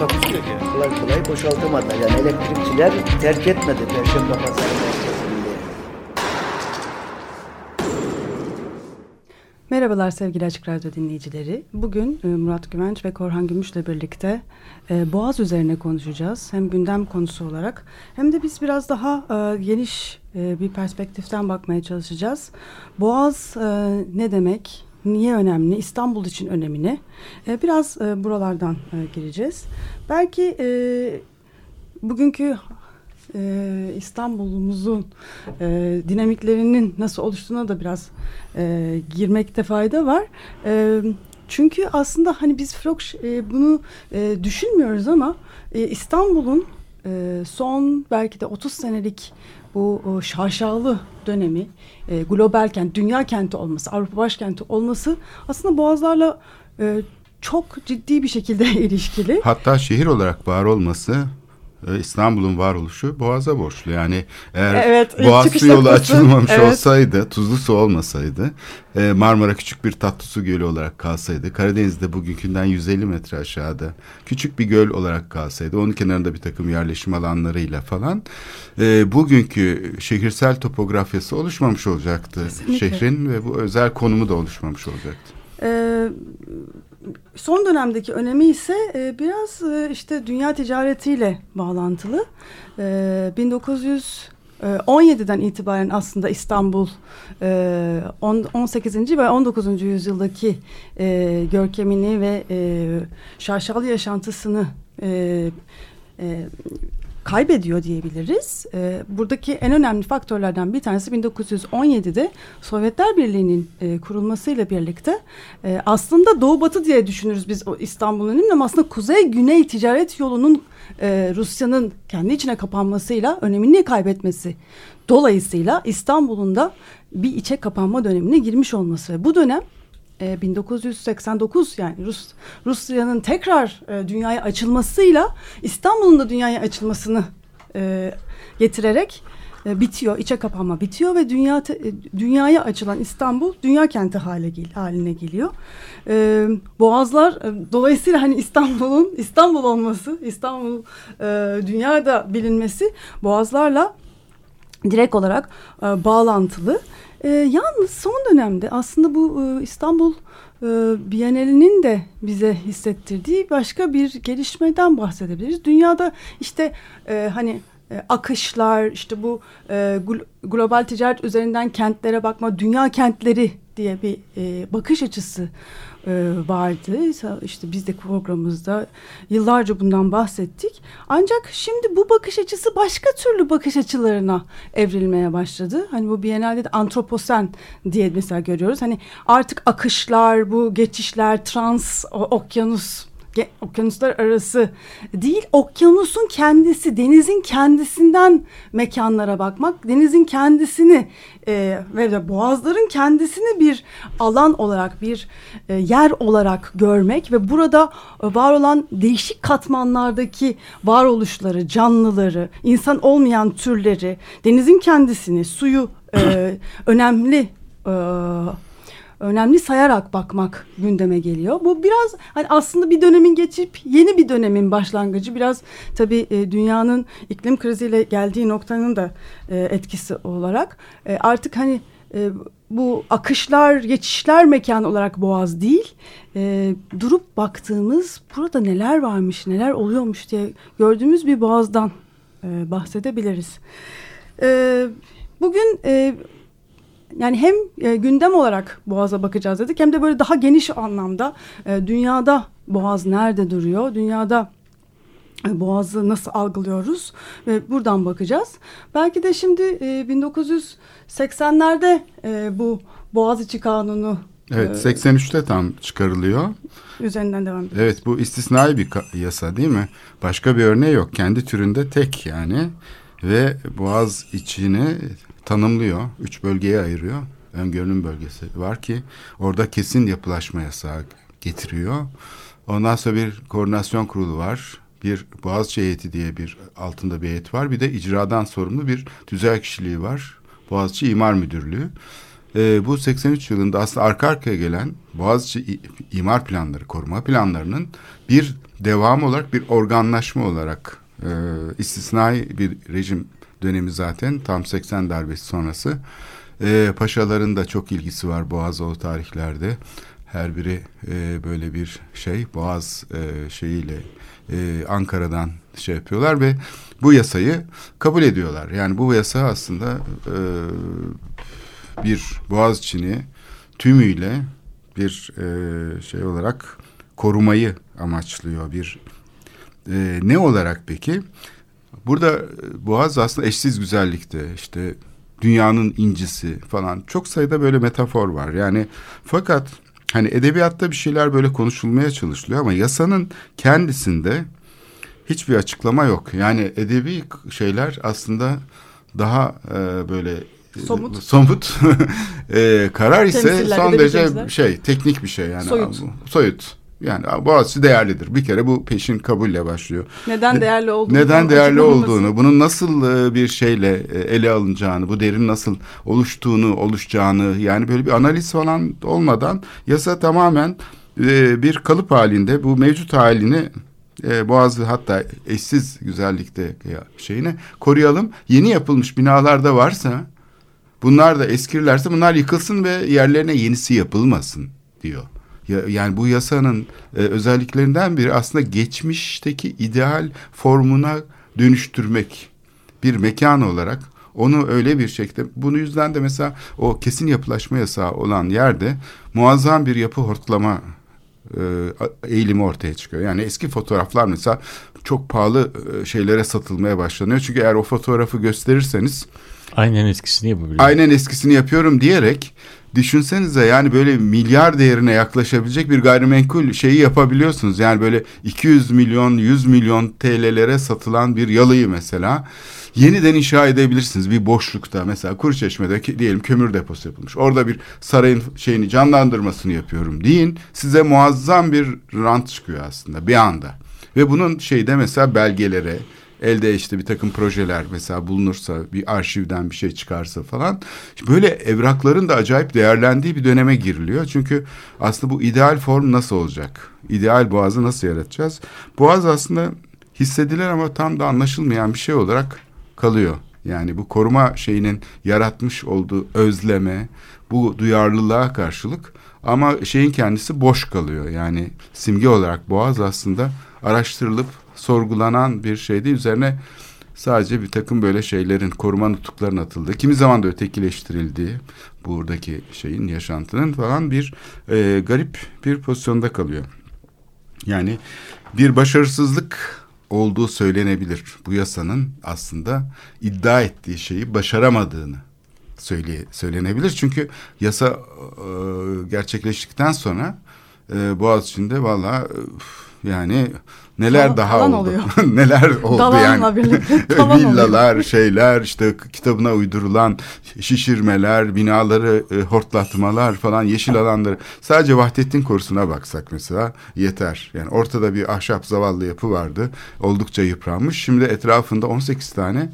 Takusu yok yani. kolay kolay boşaltamadı. Yani elektrikçiler terk etmedi Perşembe Pazarı. Merhabalar sevgili Açık Radyo dinleyicileri. Bugün e, Murat Güvenç ve Korhan Gümüş'le birlikte e, Boğaz üzerine konuşacağız. Hem gündem konusu olarak hem de biz biraz daha e, geniş bir perspektiften bakmaya çalışacağız. Boğaz ne demek? Niye önemli? İstanbul için önemini. E, biraz e, buralardan e, gireceğiz. Belki e, bugünkü e, İstanbul'umuzun e, dinamiklerinin nasıl oluştuğuna da biraz e, girmekte fayda var. E, çünkü aslında hani biz Frok e, bunu e, düşünmüyoruz ama e, İstanbul'un e, son belki de 30 senelik bu o şaşalı dönemi e, global kent, dünya kenti olması, Avrupa başkenti olması aslında Boğazlarla e, çok ciddi bir şekilde ilişkili. Hatta şehir olarak var olması e, İstanbul'un varoluşu Boğaz'a borçlu. Yani eğer Evet, ilk Boğaz yolu noktası. açılmamış Evet. olsaydı, tuzlu su olmasaydı, e, Marmara küçük bir tatlı su gölü olarak kalsaydı, Karadeniz'de bugünkünden 150 metre aşağıda küçük bir göl olarak kalsaydı, onun kenarında bir takım yerleşim alanlarıyla falan, e, bugünkü şehirsel topografyası oluşmamış olacaktı Kesinlikle. şehrin ve bu özel konumu da oluşmamış olacaktı. Ee, son dönemdeki önemi ise e, biraz e, işte dünya ticaretiyle bağlantılı. Ee, 1917'den itibaren aslında İstanbul e, on- 18. ve 19. yüzyıldaki e, görkemini ve e, şaşalı yaşantısını e, e, kaybediyor diyebiliriz. Ee, buradaki en önemli faktörlerden bir tanesi 1917'de Sovyetler Birliği'nin e, kurulmasıyla birlikte e, aslında Doğu Batı diye düşünürüz biz İstanbul'un önemli ama aslında Kuzey Güney ticaret yolunun e, Rusya'nın kendi içine kapanmasıyla önemini kaybetmesi dolayısıyla İstanbul'un da bir içe kapanma dönemine girmiş olması ve bu dönem e, 1989 yani Rus Rusya'nın tekrar e, dünyaya açılmasıyla İstanbul'un da dünyaya açılmasını e, getirerek e, bitiyor. içe kapanma bitiyor ve dünya te- e, dünyaya açılan İstanbul dünya kenti hale gel haline geliyor. E, Boğazlar e, dolayısıyla hani İstanbul'un İstanbul olması, İstanbul e, dünyada bilinmesi Boğazlarla direkt olarak e, bağlantılı. E, yalnız son dönemde aslında bu e, İstanbul e, Bienalinin de bize hissettirdiği başka bir gelişmeden bahsedebiliriz. Dünyada işte e, hani e, akışlar, işte bu e, gl- global ticaret üzerinden kentlere bakma, dünya kentleri diye bir e, bakış açısı e, vardı. İşte biz de programımızda yıllarca bundan bahsettik. Ancak şimdi bu bakış açısı başka türlü bakış açılarına evrilmeye başladı. Hani bu Biennale'de de antroposen diye mesela görüyoruz. Hani artık akışlar, bu geçişler, trans, okyanus okyanuslar arası değil, okyanusun kendisi, denizin kendisinden mekanlara bakmak, denizin kendisini e, ve de boğazların kendisini bir alan olarak, bir e, yer olarak görmek ve burada e, var olan değişik katmanlardaki varoluşları, canlıları, insan olmayan türleri, denizin kendisini, suyu e, önemli e, önemli sayarak bakmak gündeme geliyor. Bu biraz hani aslında bir dönemin geçip yeni bir dönemin başlangıcı. Biraz tabii e, dünyanın iklim kriziyle geldiği noktanın da e, etkisi olarak e, artık hani e, bu akışlar, geçişler mekanı olarak Boğaz değil, e, durup baktığımız burada neler varmış, neler oluyormuş diye gördüğümüz bir Boğaz'dan e, bahsedebiliriz. E, bugün e, yani hem e, gündem olarak Boğaz'a bakacağız dedik hem de böyle daha geniş anlamda e, dünyada Boğaz nerede duruyor? Dünyada e, Boğaz'ı nasıl algılıyoruz ve buradan bakacağız. Belki de şimdi e, 1980'lerde e, bu Boğaziçi Kanunu Evet Ee, 83'te tam çıkarılıyor. Üzerinden devam ediyor. Evet bu istisnai bir yasa değil mi? Başka bir örneği yok. Kendi türünde tek yani. Ve boğaz içini tanımlıyor. Üç bölgeye ayırıyor. Öngörünün bölgesi var ki orada kesin yapılaşma yasağı getiriyor. Ondan sonra bir koordinasyon kurulu var. Bir Boğaziçi heyeti diye bir altında bir heyet var. Bir de icradan sorumlu bir tüzel kişiliği var. Boğaziçi İmar Müdürlüğü. Ee, bu 83 yılında aslında arka arkaya gelen Boğaziçi imar planları, koruma planlarının bir devam olarak bir organlaşma olarak e, istisnai bir rejim dönemi zaten tam 80 darbesi sonrası. E, paşaların da çok ilgisi var Boğazoğlu tarihlerde. Her biri e, böyle bir şey Boğaz e, şeyiyle e, Ankara'dan şey yapıyorlar ve bu yasayı kabul ediyorlar. Yani bu yasa aslında e, bir Boğaziçi'ni tümüyle bir e, şey olarak korumayı amaçlıyor. Bir e, ne olarak peki? Burada e, Boğaz aslında eşsiz güzellikte işte dünyanın incisi falan çok sayıda böyle metafor var. Yani fakat hani edebiyatta bir şeyler böyle konuşulmaya çalışılıyor ama yasanın kendisinde hiçbir açıklama yok. Yani edebi şeyler aslında daha e, böyle e, Somut. somut e, karar ise Temsiller, son derece şey teknik bir şey yani Soyut. soyut. Yani Boğaziçi değerlidir. Bir kere bu peşin kabulle başlıyor. Neden Ne- değerli olduğunu Neden değerli olduğunu, bunun nasıl e, bir şeyle e, ele alınacağını, bu derin nasıl oluştuğunu, oluşacağını yani böyle bir analiz falan olmadan yasa tamamen e, bir kalıp halinde bu mevcut halini e, Boğazı hatta eşsiz güzellikte ya şeyini koruyalım. Yeni yapılmış binalarda varsa bunlar da eskirlerse bunlar yıkılsın ve yerlerine yenisi yapılmasın diyor. Ya- Yani bu yasanın e, özelliklerinden biri aslında geçmişteki ideal formuna dönüştürmek bir mekan olarak onu öyle bir şekilde bunu yüzden de mesela o kesin yapılaşma yasağı olan yerde muazzam bir yapı hortlama e, eğilimi ortaya çıkıyor. Yani eski fotoğraflar mesela çok pahalı e, şeylere satılmaya başlanıyor. Çünkü eğer o fotoğrafı gösterirseniz Aynen eskisini yapabiliyor. aynen eskisini yapıyorum diyerek düşünsenize yani böyle milyar değerine yaklaşabilecek bir gayrimenkul şeyi yapabiliyorsunuz. Yani böyle 200 milyon 100 milyon TL'lere satılan bir yalıyı mesela yeniden inşa edebilirsiniz bir boşlukta. Mesela Kuruçeşme'de diyelim kömür deposu yapılmış. Orada bir sarayın şeyini canlandırmasını yapıyorum deyin. Size muazzam bir rant çıkıyor aslında bir anda. Ve bunun şeyde mesela belgelere elde işte bir takım projeler mesela bulunursa bir arşivden bir şey çıkarsa falan böyle evrakların da acayip değerlendiği bir döneme giriliyor. Çünkü aslında bu ideal form nasıl olacak? İdeal boğazı nasıl yaratacağız? Boğaz aslında hissedilen ama tam da anlaşılmayan bir şey olarak kalıyor. Yani bu koruma şeyinin yaratmış olduğu özleme, bu duyarlılığa karşılık ama şeyin kendisi boş kalıyor. Yani simge olarak boğaz aslında araştırılıp sorgulanan bir şeydi. Üzerine sadece bir takım böyle şeylerin koruma nutuklarının atıldığı, kimi zaman da ötekileştirildiği buradaki şeyin yaşantının falan bir e, garip bir pozisyonda kalıyor. Yani bir başarısızlık olduğu söylenebilir. Bu yasanın aslında iddia ettiği şeyi başaramadığını söyle, söylenebilir. Çünkü yasa e, gerçekleştikten sonra e, Boğaziçi'nde valla yani neler daha talan oldu. oluyor. neler oldu Dalanla yani. birlikte oluyor. Villalar, şeyler, işte kitabına uydurulan şişirmeler, binaları e, hortlatmalar falan, yeşil alanları. Sadece Vahdettin Korusu'na baksak mesela yeter. Yani ortada bir ahşap zavallı yapı vardı. Oldukça yıpranmış. Şimdi etrafında 18 tane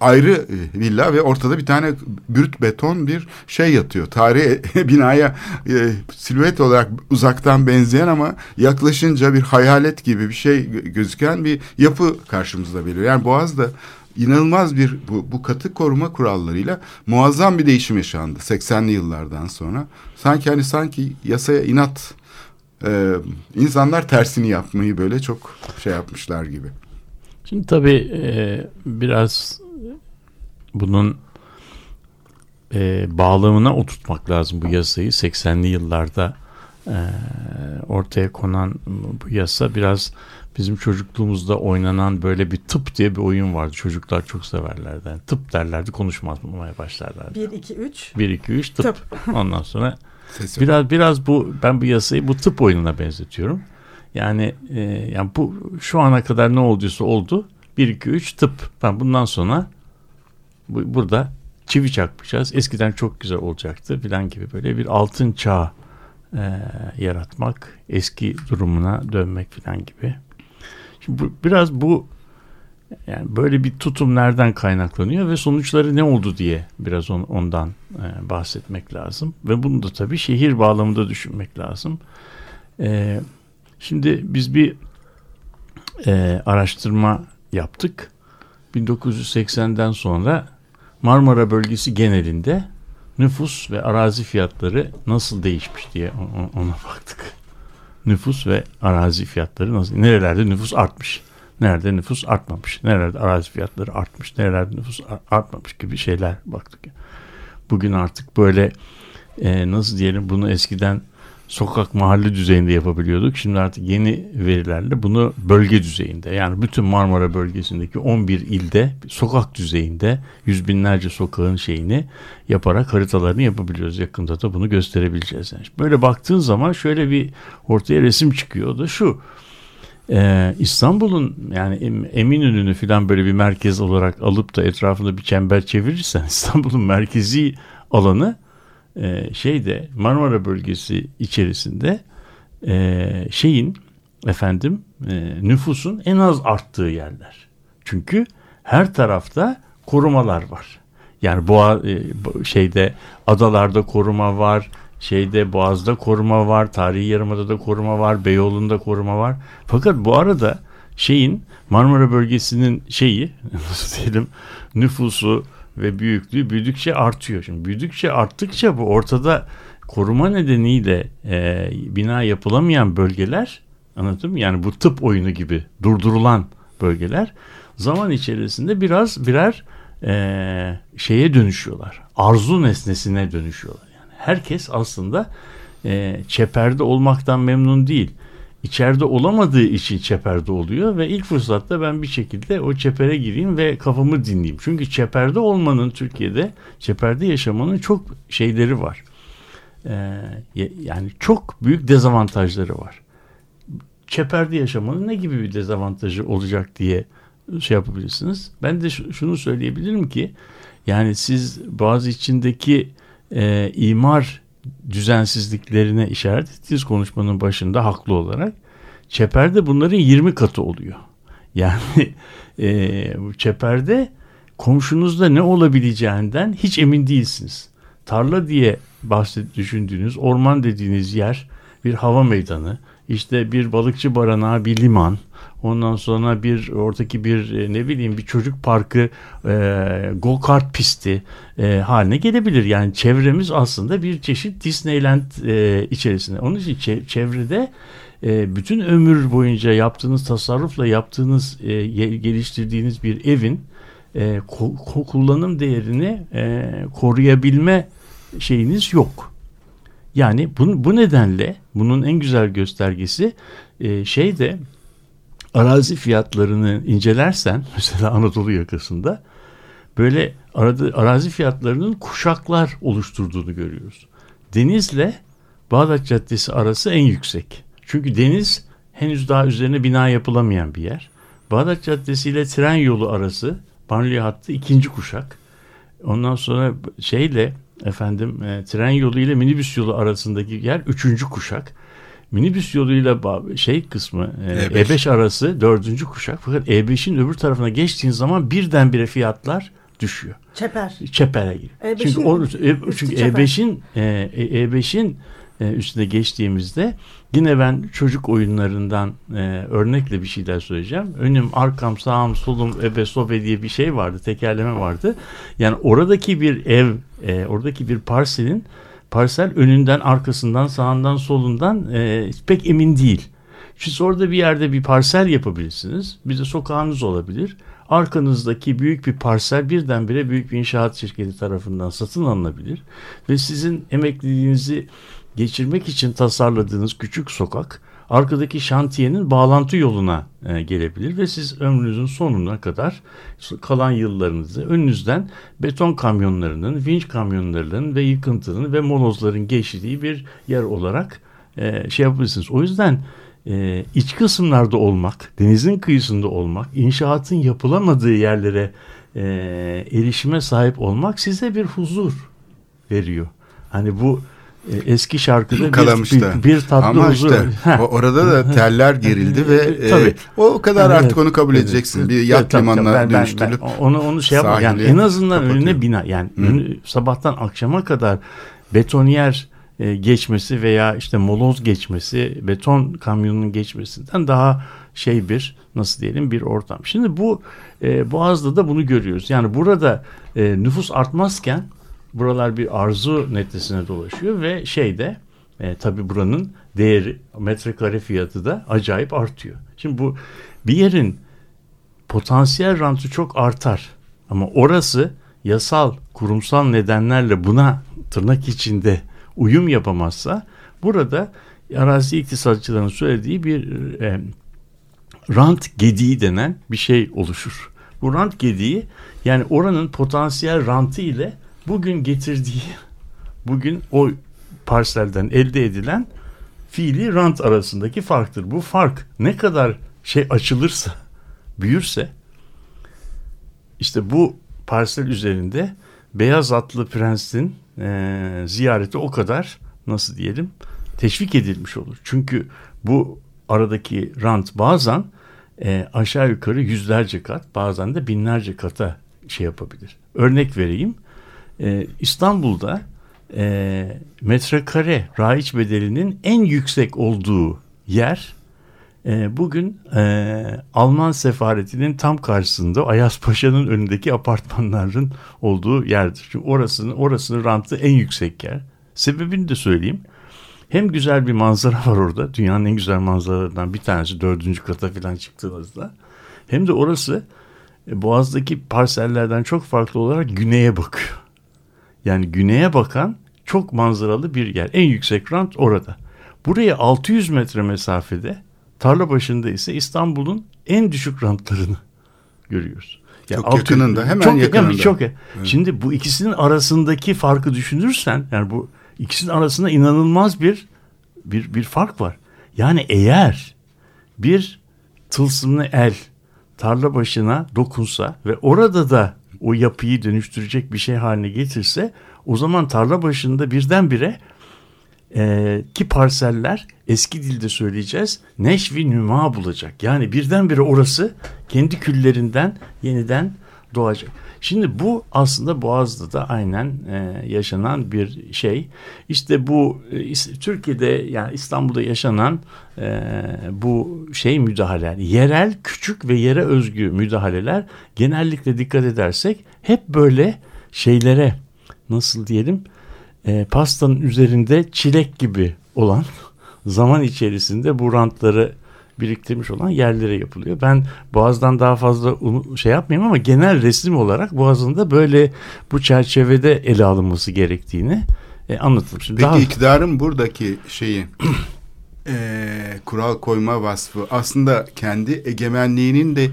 ayrı e, villa ve ortada bir tane brüt beton bir şey yatıyor. Tarihi binaya e, silüet olarak uzaktan benzeyen ama yaklaşınca bir hayalet gibi bir şey gö- gözüken bir yapı karşımızda beliriyor. Yani Boğaz'da inanılmaz bir bu, bu katı koruma kurallarıyla muazzam bir değişim yaşandı 80'li yıllardan sonra. Sanki hani sanki yasaya inat e, insanlar tersini yapmayı böyle çok şey yapmışlar gibi. Şimdi tabii e, biraz bunun e, bağlamına oturtmak lazım bu yasayı. 80'li yıllarda e, ortaya konan bu yasa biraz bizim çocukluğumuzda oynanan böyle bir tıp diye bir oyun vardı. Çocuklar çok severlerdi. Yani tıp derlerdi konuşmaya başlarlardı. 1, 2, 3. 1 2 3 tıp. Tıp. Ondan sonra Ses yok. biraz biraz bu ben bu yasayı bu tıp oyununa benzetiyorum. Yani e, yani bu şu ana kadar ne olduysa oldu. 1 2 3 tıp. Ben bundan sonra bu, burada çivi çakmayacağız. Eskiden çok güzel olacaktı filan gibi böyle bir altın çağ e, yaratmak, eski durumuna dönmek filan gibi. Şimdi bu, biraz bu yani böyle bir tutum nereden kaynaklanıyor ve sonuçları ne oldu diye biraz on, ondan e, bahsetmek lazım. Ve bunu da tabii şehir bağlamında düşünmek lazım. E, şimdi biz bir e, araştırma yaptık. 1980'den sonra Marmara bölgesi genelinde nüfus ve arazi fiyatları nasıl değişmiş diye ona, baktık. Nüfus ve arazi fiyatları nasıl? Nerelerde nüfus artmış? Nerede nüfus artmamış? Nerelerde arazi fiyatları artmış? Nerelerde nüfus artmamış gibi şeyler baktık. Bugün artık böyle e, nasıl diyelim bunu eskiden sokak mahalle düzeyinde yapabiliyorduk. Şimdi artık yeni verilerle bunu bölge düzeyinde yani bütün Marmara bölgesindeki 11 ilde sokak düzeyinde yüz binlerce sokağın şeyini yaparak haritalarını yapabiliyoruz. Yakında da bunu gösterebileceğiz. Yani böyle baktığın zaman şöyle bir ortaya resim çıkıyor. O da şu. Ee, İstanbul'un yani Eminönü'nü falan böyle bir merkez olarak alıp da etrafında bir çember çevirirsen İstanbul'un merkezi alanı e, şeyde Marmara bölgesi içerisinde e, şeyin efendim e, nüfusun en az arttığı yerler. Çünkü her tarafta korumalar var. Yani boğa e, şeyde adalarda koruma var, şeyde Boğaz'da koruma var, Tarihi Yarımada'da koruma var, Beyoğlu'nda koruma var. Fakat bu arada şeyin Marmara bölgesinin şeyi nasıl diyelim nüfusu ve büyüklüğü büyüdükçe artıyor. Şimdi büyüdükçe arttıkça bu ortada koruma nedeniyle e, bina yapılamayan bölgeler anladın mı? Yani bu tıp oyunu gibi durdurulan bölgeler zaman içerisinde biraz birer e, şeye dönüşüyorlar. Arzu nesnesine dönüşüyorlar. Yani herkes aslında e, çeperde olmaktan memnun değil içeride olamadığı için çeperde oluyor ve ilk fırsatta ben bir şekilde o çepere gireyim ve kafamı dinleyeyim. Çünkü çeperde olmanın Türkiye'de çeperde yaşamanın çok şeyleri var. Ee, yani çok büyük dezavantajları var. Çeperde yaşamanın ne gibi bir dezavantajı olacak diye şey yapabilirsiniz. Ben de şunu söyleyebilirim ki yani siz bazı içindeki e, imar düzensizliklerine işaret ettiğiniz konuşmanın başında haklı olarak çeperde bunların 20 katı oluyor. Yani e, çeperde komşunuzda ne olabileceğinden hiç emin değilsiniz. Tarla diye bahset düşündüğünüz orman dediğiniz yer bir hava meydanı, işte bir balıkçı baranağı, bir liman, ondan sonra bir oradaki bir e, ne bileyim bir çocuk parkı, e, go kart pisti e, haline gelebilir. Yani çevremiz aslında bir çeşit Disneyland e, içerisinde. Onun için çevrede e, bütün ömür boyunca yaptığınız tasarrufla yaptığınız e, geliştirdiğiniz bir evin e, ko- kullanım değerini e, koruyabilme şeyiniz yok. Yani bu, bu nedenle bunun en güzel göstergesi e, şeyde arazi fiyatlarını incelersen mesela Anadolu yakasında böyle arazi fiyatlarının kuşaklar oluşturduğunu görüyoruz. Denizle Bağdat Caddesi arası en yüksek. Çünkü deniz henüz daha üzerine bina yapılamayan bir yer. Bağdat Caddesi ile tren yolu arası banliyö hattı ikinci kuşak. Ondan sonra şeyle efendim e, tren yolu ile minibüs yolu arasındaki yer üçüncü kuşak. Minibüs yoluyla şey kısmı e, E5. E5 arası dördüncü kuşak. Fakat E5'in öbür tarafına geçtiğin zaman birdenbire fiyatlar düşüyor. Çeper. Çepere giriyor. E çünkü o, e, çünkü E5'in e, E5'in e, üstüne geçtiğimizde yine ben çocuk oyunlarından e, örnekle bir şeyler söyleyeceğim. Önüm, arkam, sağım, solum, ebe, sobe diye bir şey vardı. Tekerleme vardı. Yani oradaki bir ev, e, oradaki bir parselin parsel önünden, arkasından, sağından, solundan e, pek emin değil. Siz orada bir yerde bir parsel yapabilirsiniz. Bir de sokağınız olabilir. Arkanızdaki büyük bir parsel birdenbire büyük bir inşaat şirketi tarafından satın alınabilir. Ve sizin emekliliğinizi geçirmek için tasarladığınız küçük sokak arkadaki şantiyenin bağlantı yoluna e, gelebilir ve siz ömrünüzün sonuna kadar kalan yıllarınızı önünüzden beton kamyonlarının, vinç kamyonlarının ve yıkıntının ve molozların geçtiği bir yer olarak e, şey yapabilirsiniz. O yüzden e, iç kısımlarda olmak, denizin kıyısında olmak, inşaatın yapılamadığı yerlere e, erişime sahip olmak size bir huzur veriyor. Hani bu eski şarkıda bir, bir, bir tatlı Ama huzur. işte o- orada da teller gerildi ve e, Tabii. o kadar Evet, artık onu kabul evet. edeceksin. Bir Evet, yat tabii, limanına. Ben- ben- dönüştürülüp ben onu onu şey yapma. Yani en azından kapatıyor. önüne bina yani önü- sabahtan akşama kadar betoniyer e, geçmesi veya işte moloz geçmesi, beton kamyonunun geçmesinden daha şey bir nasıl diyelim bir ortam. Şimdi bu e, Boğaz'da da bunu görüyoruz. Yani burada e, nüfus artmazken buralar bir arzu netesine dolaşıyor ve şeyde e, tabii buranın değeri metrekare fiyatı da acayip artıyor. Şimdi bu bir yerin potansiyel rantı çok artar. Ama orası yasal, kurumsal nedenlerle buna tırnak içinde uyum yapamazsa burada arazi iktisatçıların söylediği bir e, rant gediği denen bir şey oluşur. Bu rant gediği yani oranın potansiyel rantı ile bugün getirdiği bugün o parselden elde edilen fiili rant arasındaki farktır. Bu fark ne kadar şey açılırsa, büyürse işte bu parsel üzerinde beyaz atlı prensin e, ziyareti o kadar nasıl diyelim teşvik edilmiş olur. Çünkü bu aradaki rant bazen e, aşağı yukarı yüzlerce kat bazen de binlerce kata şey yapabilir. Örnek vereyim. E, İstanbul'da e, metrekare raiç bedelinin en yüksek olduğu yer e, bugün e, Alman sefaretinin tam karşısında Ayas Paşa'nın önündeki apartmanların olduğu yerdir. Çünkü orasının orasının rantı en yüksek yer. Sebebini de söyleyeyim. Hem güzel bir manzara var orada. Dünyanın en güzel manzaralarından bir tanesi dördüncü kata falan çıktığınızda. Hem de orası e, Boğaz'daki parsellerden çok farklı olarak güneye bakıyor. Yani güneye bakan çok manzaralı bir yer. En yüksek rant orada. Buraya 600 metre mesafede tarla başında ise İstanbul'un en düşük rantlarını görüyoruz. Çok 600 yakınında, hemen çok, yakınında. Çok, Şimdi bu ikisinin arasındaki farkı düşünürsen yani bu ikisinin arasında inanılmaz bir bir bir fark var. Yani eğer bir tılsımlı el tarla başına dokunsa ve orada da o yapıyı dönüştürecek bir şey haline getirse o zaman tarla başında birdenbire e, ki parseller eski dilde söyleyeceğiz neşvi nüma bulacak. Yani birdenbire orası kendi küllerinden yeniden doğacak. Şimdi bu aslında Boğaz'da da aynen e, yaşanan bir şey. İşte bu e, Türkiye'de yani İstanbul'da yaşanan e, bu şey müdahaleler, yerel küçük ve yere özgü müdahaleler genellikle dikkat edersek hep böyle şeylere nasıl diyelim e, pastanın üzerinde çilek gibi olan zaman içerisinde bu rantları biriktirmiş olan yerlere yapılıyor. Ben Boğaz'dan daha fazla şey yapmayayım ama genel resim olarak Boğaz'ın da böyle bu çerçevede ele alınması gerektiğini e, anlatılır. Şimdi Peki daha- iktidarın buradaki şeyi eee, kural koyma vasfı aslında kendi egemenliğinin de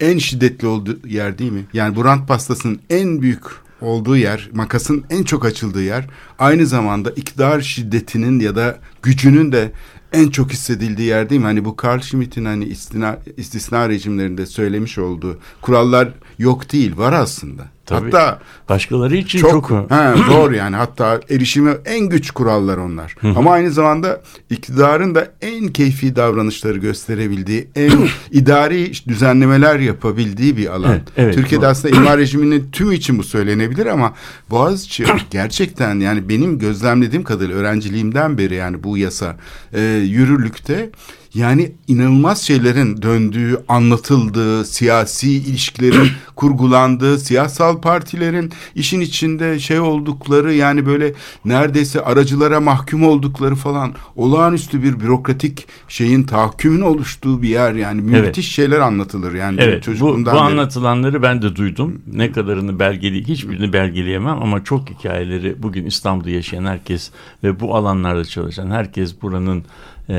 en şiddetli olduğu yer değil mi? Yani bu rant pastasının en büyük olduğu yer, makasın en çok açıldığı yer aynı zamanda iktidar şiddetinin ya da gücünün de en çok hissedildiği yer değil mi? Hani bu Carl Schmitt'in hani istina, istisna rejimlerinde söylemiş olduğu kurallar yok değil, var aslında. Tabii. Hatta başkaları için çok, çok, ha, zor yani hatta erişimi en güç kurallar onlar. Ama aynı zamanda iktidarın da en keyfi davranışları gösterebildiği, en idari düzenlemeler yapabildiği bir alan. Evet, evet, Türkiye'de doğru. aslında imar rejiminin tümü için bu söylenebilir ama Boğaziçi gerçekten yani benim gözlemlediğim kadarıyla öğrenciliğimden beri yani bu yasa e, yürürlükte yani inanılmaz şeylerin döndüğü, anlatıldığı, siyasi ilişkilerin kurgulandığı, siyasal siyasal partilerin işin içinde şey oldukları yani böyle neredeyse aracılara mahkum oldukları falan olağanüstü bir bürokratik şeyin tahakkümün oluştuğu bir yer yani müthiş Evet. şeyler anlatılır yani Evet bu, bu çocukluğumdan beri. anlatılanları ben de duydum. Ne kadarını belgeli hiçbirini belgeleyemem ama çok hikayeleri bugün İstanbul'da yaşayan herkes ve bu alanlarda çalışan herkes buranın e,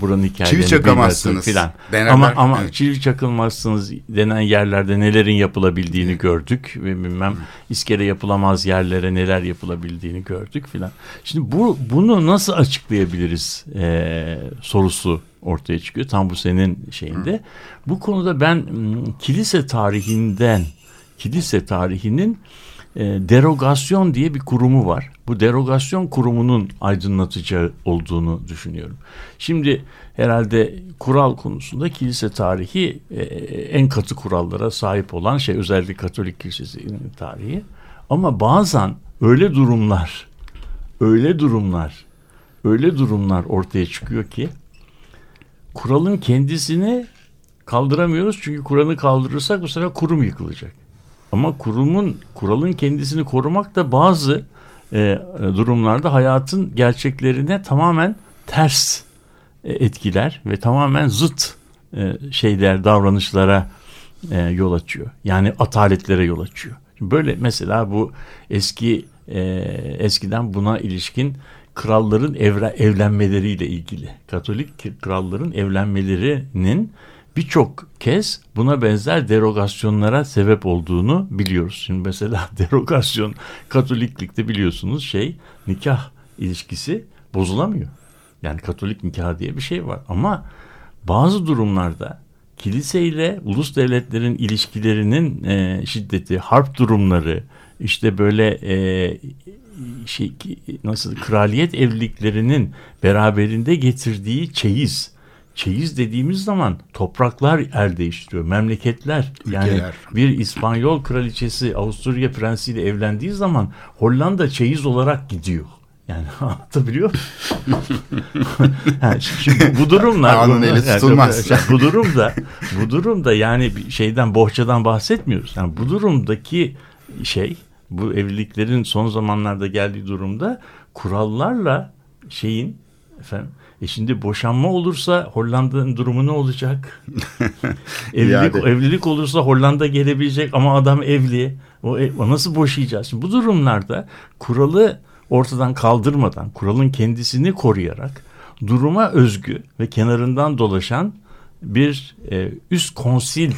buranın hikayelerini Çivi çakamazsınız filan. Ama ama Evet. çivi çakılmazsınız denen yerlerde nelerin yapılabildiğini gördük ve bilmem iskele yapılamaz yerlere neler yapılabildiğini gördük filan. Şimdi bu bunu nasıl açıklayabiliriz e, sorusu ortaya çıkıyor tam bu senin şeyinde. Bu konuda ben m, kilise tarihinden kilise tarihinin e, derogasyon diye bir kurumu var. Bu derogasyon kurumunun aydınlatıcı olduğunu düşünüyorum. Şimdi herhalde kural konusunda kilise tarihi e, en katı kurallara sahip olan şey özellikle Katolik kilisesinin tarihi. Ama bazen öyle durumlar, öyle durumlar, öyle durumlar ortaya çıkıyor ki kuralın kendisini kaldıramıyoruz. Çünkü kuralı kaldırırsak bu sefer kurum yıkılacak. Ama kurumun kuralın kendisini korumak da bazı e, durumlarda hayatın gerçeklerine tamamen ters e, etkiler ve tamamen zıt e, şeyler davranışlara e, yol açıyor. Yani ataletlere yol açıyor. Şimdi böyle mesela bu eski e, eskiden buna ilişkin kralların evre, evlenmeleriyle ilgili Katolik kralların evlenmelerinin birçok kez buna benzer derogasyonlara sebep olduğunu biliyoruz. Şimdi mesela derogasyon Katoliklikte biliyorsunuz şey nikah ilişkisi bozulamıyor. Yani Katolik nikah diye bir şey var ama bazı durumlarda kilise ile ulus devletlerin ilişkilerinin e, şiddeti, harp durumları, işte böyle e, şey nasıl kraliyet evliliklerinin beraberinde getirdiği çeyiz. Çeyiz dediğimiz zaman topraklar el değiştiriyor, memleketler. Yani Ülkeler. bir İspanyol kraliçesi Avusturya prensiyle evlendiği zaman Hollanda çeyiz olarak gidiyor. Yani anlatabiliyor? Ha, Şimdi bu durumlar Ağanın eli tutulmaz. Yani bu durumda bu durumda yani bir şeyden bohçadan bahsetmiyoruz. Yani bu durumdaki şey bu evliliklerin son zamanlarda geldiği durumda kurallarla şeyin efendim e şimdi boşanma olursa Hollanda'nın durumu ne olacak? evlilik, Yani. evlilik olursa Hollanda gelebilecek ama adam evli. O, e- o nasıl boşayacağız? Şimdi bu durumlarda kuralı ortadan kaldırmadan, kuralın kendisini koruyarak duruma özgü ve kenarından dolaşan bir e, üst konsil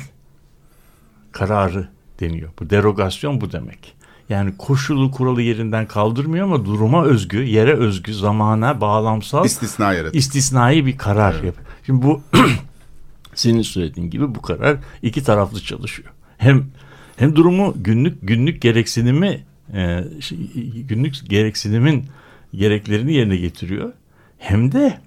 kararı deniyor. Bu derogasyon bu demek. Yani koşulu kuralı yerinden kaldırmıyor ama duruma özgü, yere özgü, zamana bağlamsal istisna yaratır. istisnai bir karar yap. Şimdi bu senin söylediğin gibi bu karar iki taraflı çalışıyor. Hem hem durumu günlük günlük gereksinimi e, şey, günlük gereksinimin gereklerini yerine getiriyor. Hem de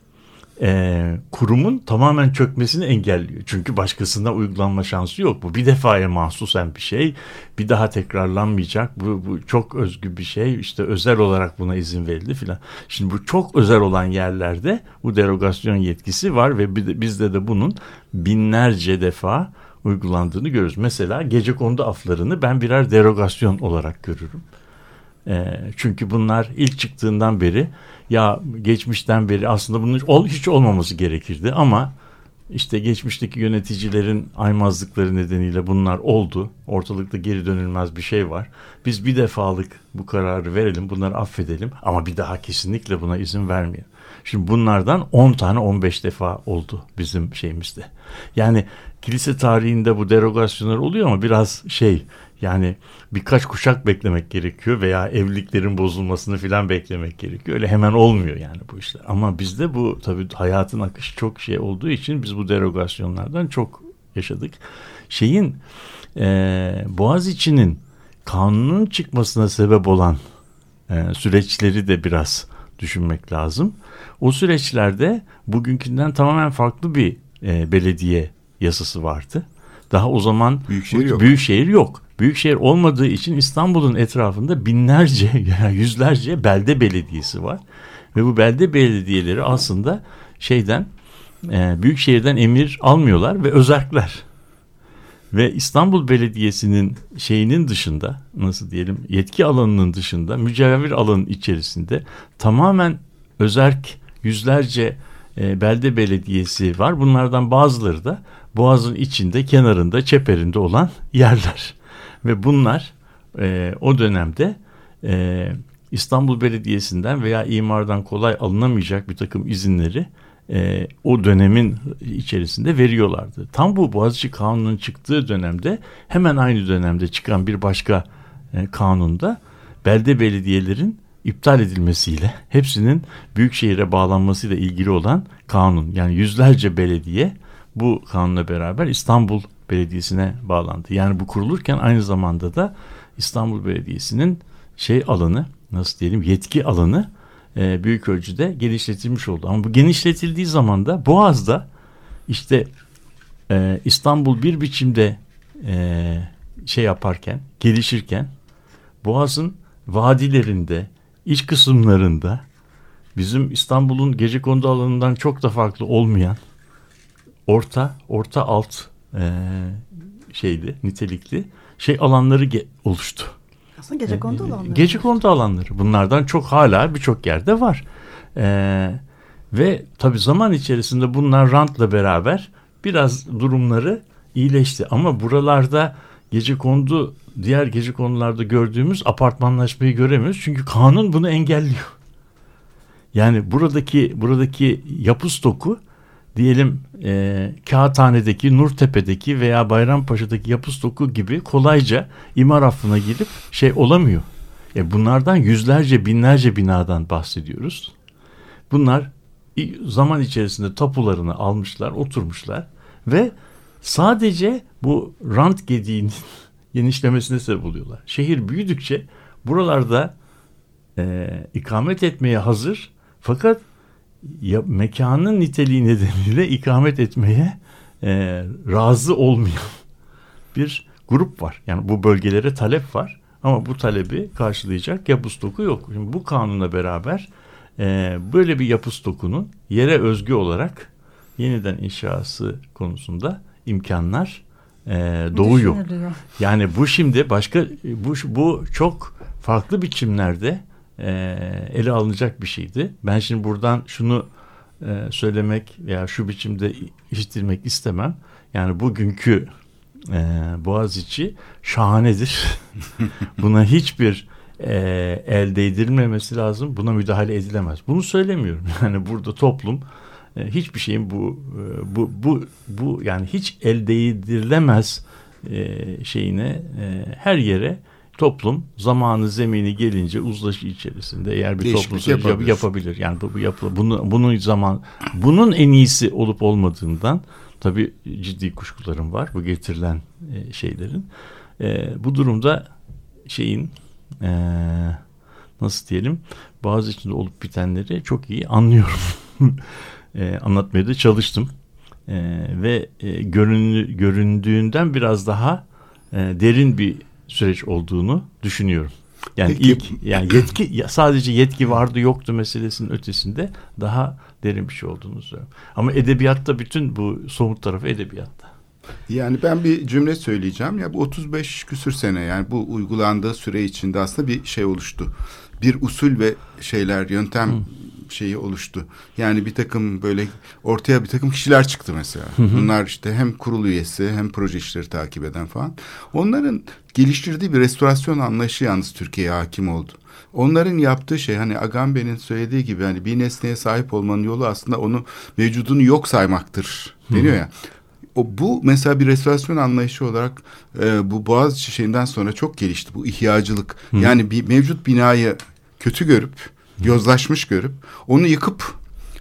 e, kurumun tamamen çökmesini engelliyor. Çünkü başkasına uygulanma şansı yok. Bu bir defaya mahsusen bir şey. Bir daha tekrarlanmayacak. Bu, bu çok özgü bir şey. İşte özel olarak buna izin verildi filan. Şimdi bu çok özel olan yerlerde bu derogasyon yetkisi var ve bizde de bunun binlerce defa uygulandığını görürüz. Mesela gece kondu aflarını ben birer derogasyon olarak görürüm. E, çünkü bunlar ilk çıktığından beri ya geçmişten beri aslında bunun ol, hiç olmaması gerekirdi ama işte geçmişteki yöneticilerin aymazlıkları nedeniyle bunlar oldu. Ortalıkta geri dönülmez bir şey var. Biz bir defalık bu kararı verelim, bunları affedelim ama bir daha kesinlikle buna izin vermeyelim. Şimdi bunlardan 10 tane 15 defa oldu bizim şeyimizde. Yani kilise tarihinde bu derogasyonlar oluyor ama biraz şey yani birkaç kuşak beklemek gerekiyor veya evliliklerin bozulmasını filan beklemek gerekiyor. Öyle hemen olmuyor yani bu işler. Ama bizde bu tabii hayatın akışı çok şey olduğu için biz bu derogasyonlardan çok yaşadık. Şeyin e, Boğaziçi'nin kanunun çıkmasına sebep olan e, süreçleri de biraz düşünmek lazım. O süreçlerde bugünkünden tamamen farklı bir e, belediye yasası vardı. Daha o zaman Büyükşehir yok. Büyükşehir yok. Büyükşehir olmadığı için İstanbul'un etrafında binlerce ya yüzlerce belde belediyesi var. Ve bu belde belediyeleri aslında şeyden e, Büyükşehir'den emir almıyorlar ve özerkler. Ve İstanbul Belediyesi'nin şeyinin dışında nasıl diyelim yetki alanının dışında mücevher alanın içerisinde tamamen özerk yüzlerce e, belde belediyesi var. Bunlardan bazıları da Boğaz'ın içinde, kenarında, çeperinde olan yerler. Ve bunlar e, o dönemde e, İstanbul Belediyesi'nden veya imardan kolay alınamayacak bir takım izinleri e, o dönemin içerisinde veriyorlardı. Tam bu Boğaziçi Kanunu'nun çıktığı dönemde hemen aynı dönemde çıkan bir başka e, kanunda belde belediyelerin iptal edilmesiyle hepsinin büyükşehire bağlanmasıyla ilgili olan kanun. Yani yüzlerce belediye bu kanunla beraber İstanbul Belediyesi'ne bağlandı. Yani bu kurulurken aynı zamanda da İstanbul Belediyesi'nin şey alanı nasıl diyelim yetki alanı e, büyük ölçüde genişletilmiş oldu. Ama bu genişletildiği zaman da Boğaz'da işte e, İstanbul bir biçimde e, şey yaparken gelişirken Boğaz'ın vadilerinde iç kısımlarında bizim İstanbul'un gece kondu alanından çok da farklı olmayan orta orta alt e, şeydi nitelikli şey alanları oluştu. Aslında gece kondu alanları. Gece kondu alanları. Bunlardan çok hala birçok yerde var. Ee, ve tabii zaman içerisinde bunlar rantla beraber biraz durumları iyileşti. Ama buralarda gece kondu diğer gece konularda gördüğümüz apartmanlaşmayı göremiyoruz. Çünkü kanun bunu engelliyor. Yani buradaki buradaki yapı stoku diyelim e, Kağıthane'deki, Nurtepe'deki veya Bayrampaşa'daki yapı stoku gibi kolayca imar affına girip şey olamıyor. E bunlardan yüzlerce binlerce binadan bahsediyoruz. Bunlar zaman içerisinde tapularını almışlar, oturmuşlar ve sadece bu rant gediğinin genişlemesine sebep oluyorlar. Şehir büyüdükçe buralarda e, ikamet etmeye hazır fakat ya, mekanın niteliği nedeniyle ikamet etmeye e, razı olmayan bir grup var. Yani bu bölgelere talep var ama bu talebi karşılayacak yapı stoku yok. Şimdi bu kanunla beraber e, böyle bir yapı stokunun yere özgü olarak yeniden inşası konusunda imkanlar e, doğuyor. Yani bu şimdi başka bu bu çok farklı biçimlerde e, ele alınacak bir şeydi. Ben şimdi buradan şunu e, söylemek veya şu biçimde işitilmek istemem. Yani bugünkü e, Boğaziçi şahanedir. Buna hiçbir e, el değdirilmemesi lazım. Buna müdahale edilemez. Bunu söylemiyorum. Yani burada toplum e, hiçbir şeyin bu e, bu bu bu yani hiç el değdirilemez e, şeyine e, her yere toplum zamanı zemini gelince uzlaşı içerisinde eğer bir Değişiklik yapabilir. yapabilir. Yani bu, yapılır. Bunu, bunun zaman bunun en iyisi olup olmadığından tabii ciddi kuşkularım var bu getirilen e, şeylerin. E, bu durumda şeyin e, nasıl diyelim bazı içinde olup bitenleri çok iyi anlıyorum. e, anlatmaya da çalıştım. E, ve e, göründü, göründüğünden biraz daha e, derin bir süreç olduğunu düşünüyorum. Yani Peki. ilk yani yetki sadece yetki vardı yoktu meselesinin ötesinde daha derin bir şey olduğunu söylüyorum. Ama edebiyatta bütün bu somut tarafı edebiyatta. Yani ben bir cümle söyleyeceğim. Ya bu 35 küsür sene yani bu uygulandığı süre içinde aslında bir şey oluştu. Bir usul ve şeyler, yöntem Hı şeyi oluştu. Yani bir takım böyle ortaya bir takım kişiler çıktı mesela. Hı hı. Bunlar işte hem kurul üyesi hem proje işleri takip eden falan. Onların geliştirdiği bir restorasyon anlayışı yalnız Türkiye'ye hakim oldu. Onların yaptığı şey hani Agamben'in söylediği gibi hani bir nesneye sahip olmanın yolu aslında onu mevcudunu yok saymaktır deniyor hı. ya. O bu mesela bir restorasyon anlayışı olarak e, bu Boğaziçi şeyinden sonra çok gelişti bu ihyacılık. Hı. Yani bir mevcut binayı kötü görüp yozlaşmış görüp onu yıkıp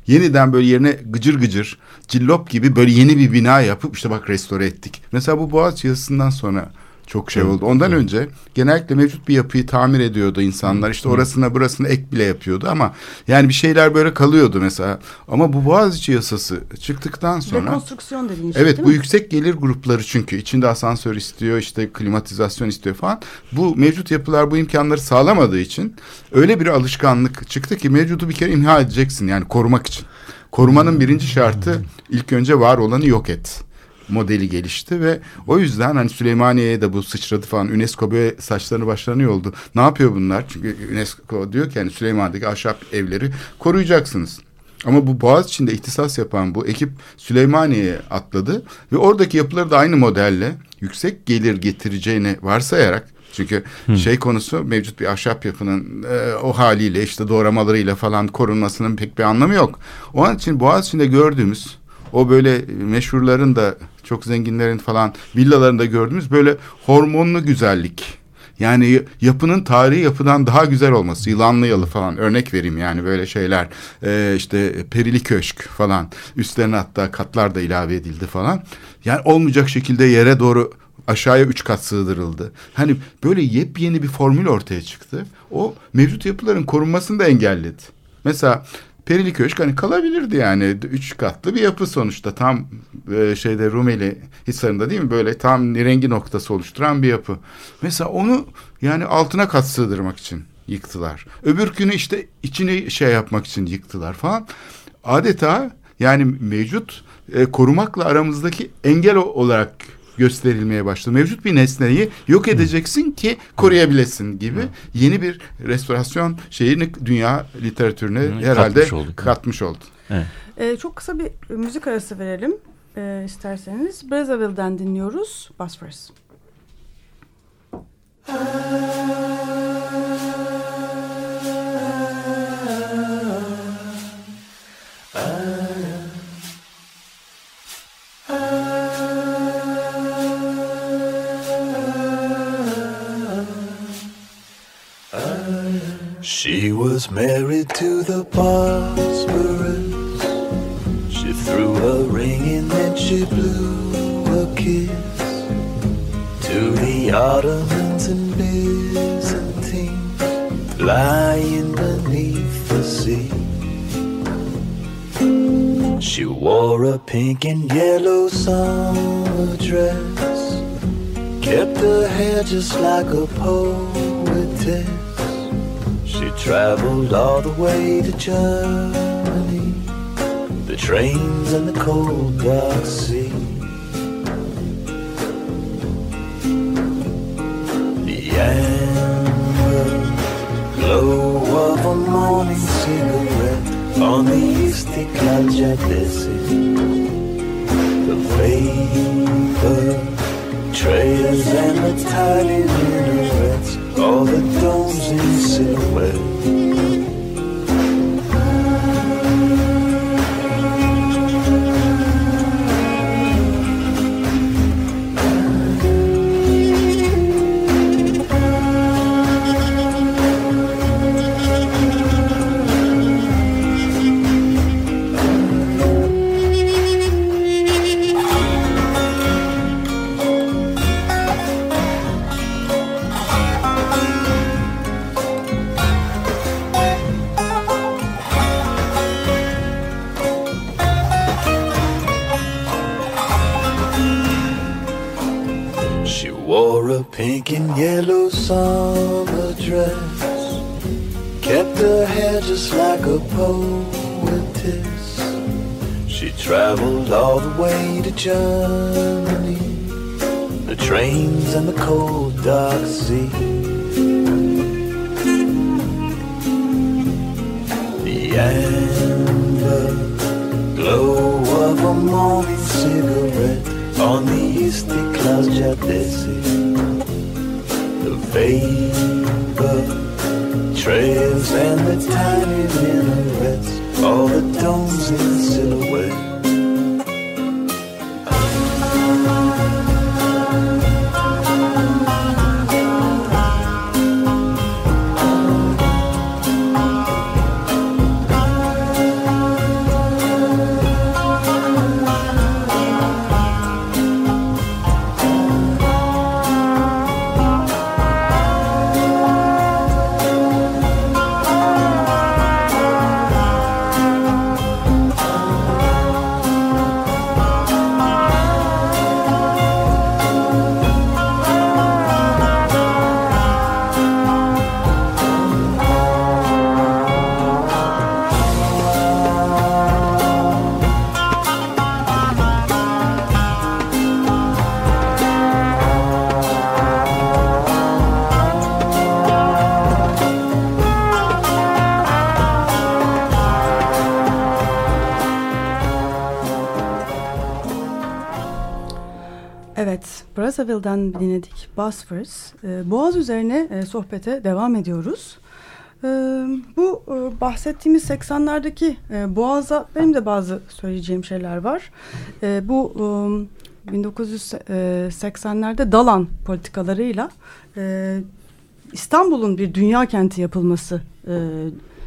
yeniden böyle yerine gıcır gıcır cillop gibi böyle yeni bir bina yapıp işte bak restore ettik. Mesela bu Boğaziçi yazısından sonra çok şey oldu. Ondan evet. önce genellikle mevcut bir yapıyı tamir ediyordu insanlar. İşte orasına burasına ek bile yapıyordu ama yani bir şeyler böyle kalıyordu mesela. Ama bu Boğaziçi yasası çıktıktan sonra rekonstrüksiyon dediğin şey Evet bu mi? yüksek gelir grupları çünkü içinde asansör istiyor, işte klimatizasyon istiyor falan. Bu mevcut yapılar bu imkanları sağlamadığı için öyle bir alışkanlık çıktı ki mevcudu bir kere imha edeceksin yani korumak için. Korumanın birinci şartı ilk önce var olanı yok et. Modeli gelişti ve o yüzden hani Süleymaniye'ye de bu sıçradı falan. UNESCO böyle saçlarını başlarını yoldu. Ne yapıyor bunlar? Çünkü UNESCO diyor ki hani Süleymaniye'deki ahşap evleri koruyacaksınız. Ama bu Boğaz içinde ihtisas yapan bu ekip Süleymaniye'ye atladı ve oradaki yapıları da aynı modelle yüksek gelir getireceğini varsayarak çünkü şey konusu mevcut bir ahşap yapının e, o haliyle işte doğramalarıyla falan korunmasının pek bir anlamı yok. Onun için Boğaz içinde gördüğümüz o böyle meşhurların da çok zenginlerin falan villalarında gördüğümüz böyle hormonlu güzellik. Yani yapının tarihi yapıdan daha güzel olması. Yılanlı yalı falan örnek vereyim yani böyle şeyler. Ee, işte perili köşk falan. Üstlerine hatta katlar da ilave edildi falan. Yani olmayacak şekilde yere doğru aşağıya üç kat sığdırıldı. Hani böyle yepyeni bir formül ortaya çıktı. O mevcut yapıların korunmasını da engelledi. Mesela Perili Köşk hani kalabilirdi yani. Üç katlı bir yapı sonuçta. Tam e, şeyde Rumeli Hisarı'nda değil mi? Böyle tam rengi noktası oluşturan bir yapı. Mesela onu yani altına kat sığdırmak için yıktılar. Öbür günü işte içini şey yapmak için yıktılar falan. Adeta yani mevcut e, korumakla aramızdaki engel olarak gösterilmeye başladı. Mevcut bir nesneyi yok edeceksin ki koruyabilesin gibi yeni bir restorasyon şeyini dünya literatürüne herhalde katmış olduk. katmış oldu. Evet. Ee, çok kısa bir müzik arası verelim e, isterseniz. Brazzaville'den dinliyoruz. Bosphorus. She was married to the Bosphorus. She threw a ring and then she blew a kiss to the Ottomans and Byzantines lying beneath the sea. She wore a pink and yellow summer dress, kept her hair just like a poetess. Traveled all the way to Germany, the trains and the cold dark sea. The amber glow of a morning cigarette on the Istiklal Caddesi. The vapor trails and the tiny minarets, all the domes in silhouette. Evet, Brazzaville'den dinledik Bosphorus. Ee, Boğaz üzerine e, sohbete devam ediyoruz. Ee, bu e, bahsettiğimiz 80'lerdeki e, Boğaz'a benim de bazı söyleyeceğim şeyler var. E, bu e, 1980'lerde Dalan politikalarıyla e, İstanbul'un bir dünya kenti yapılması e,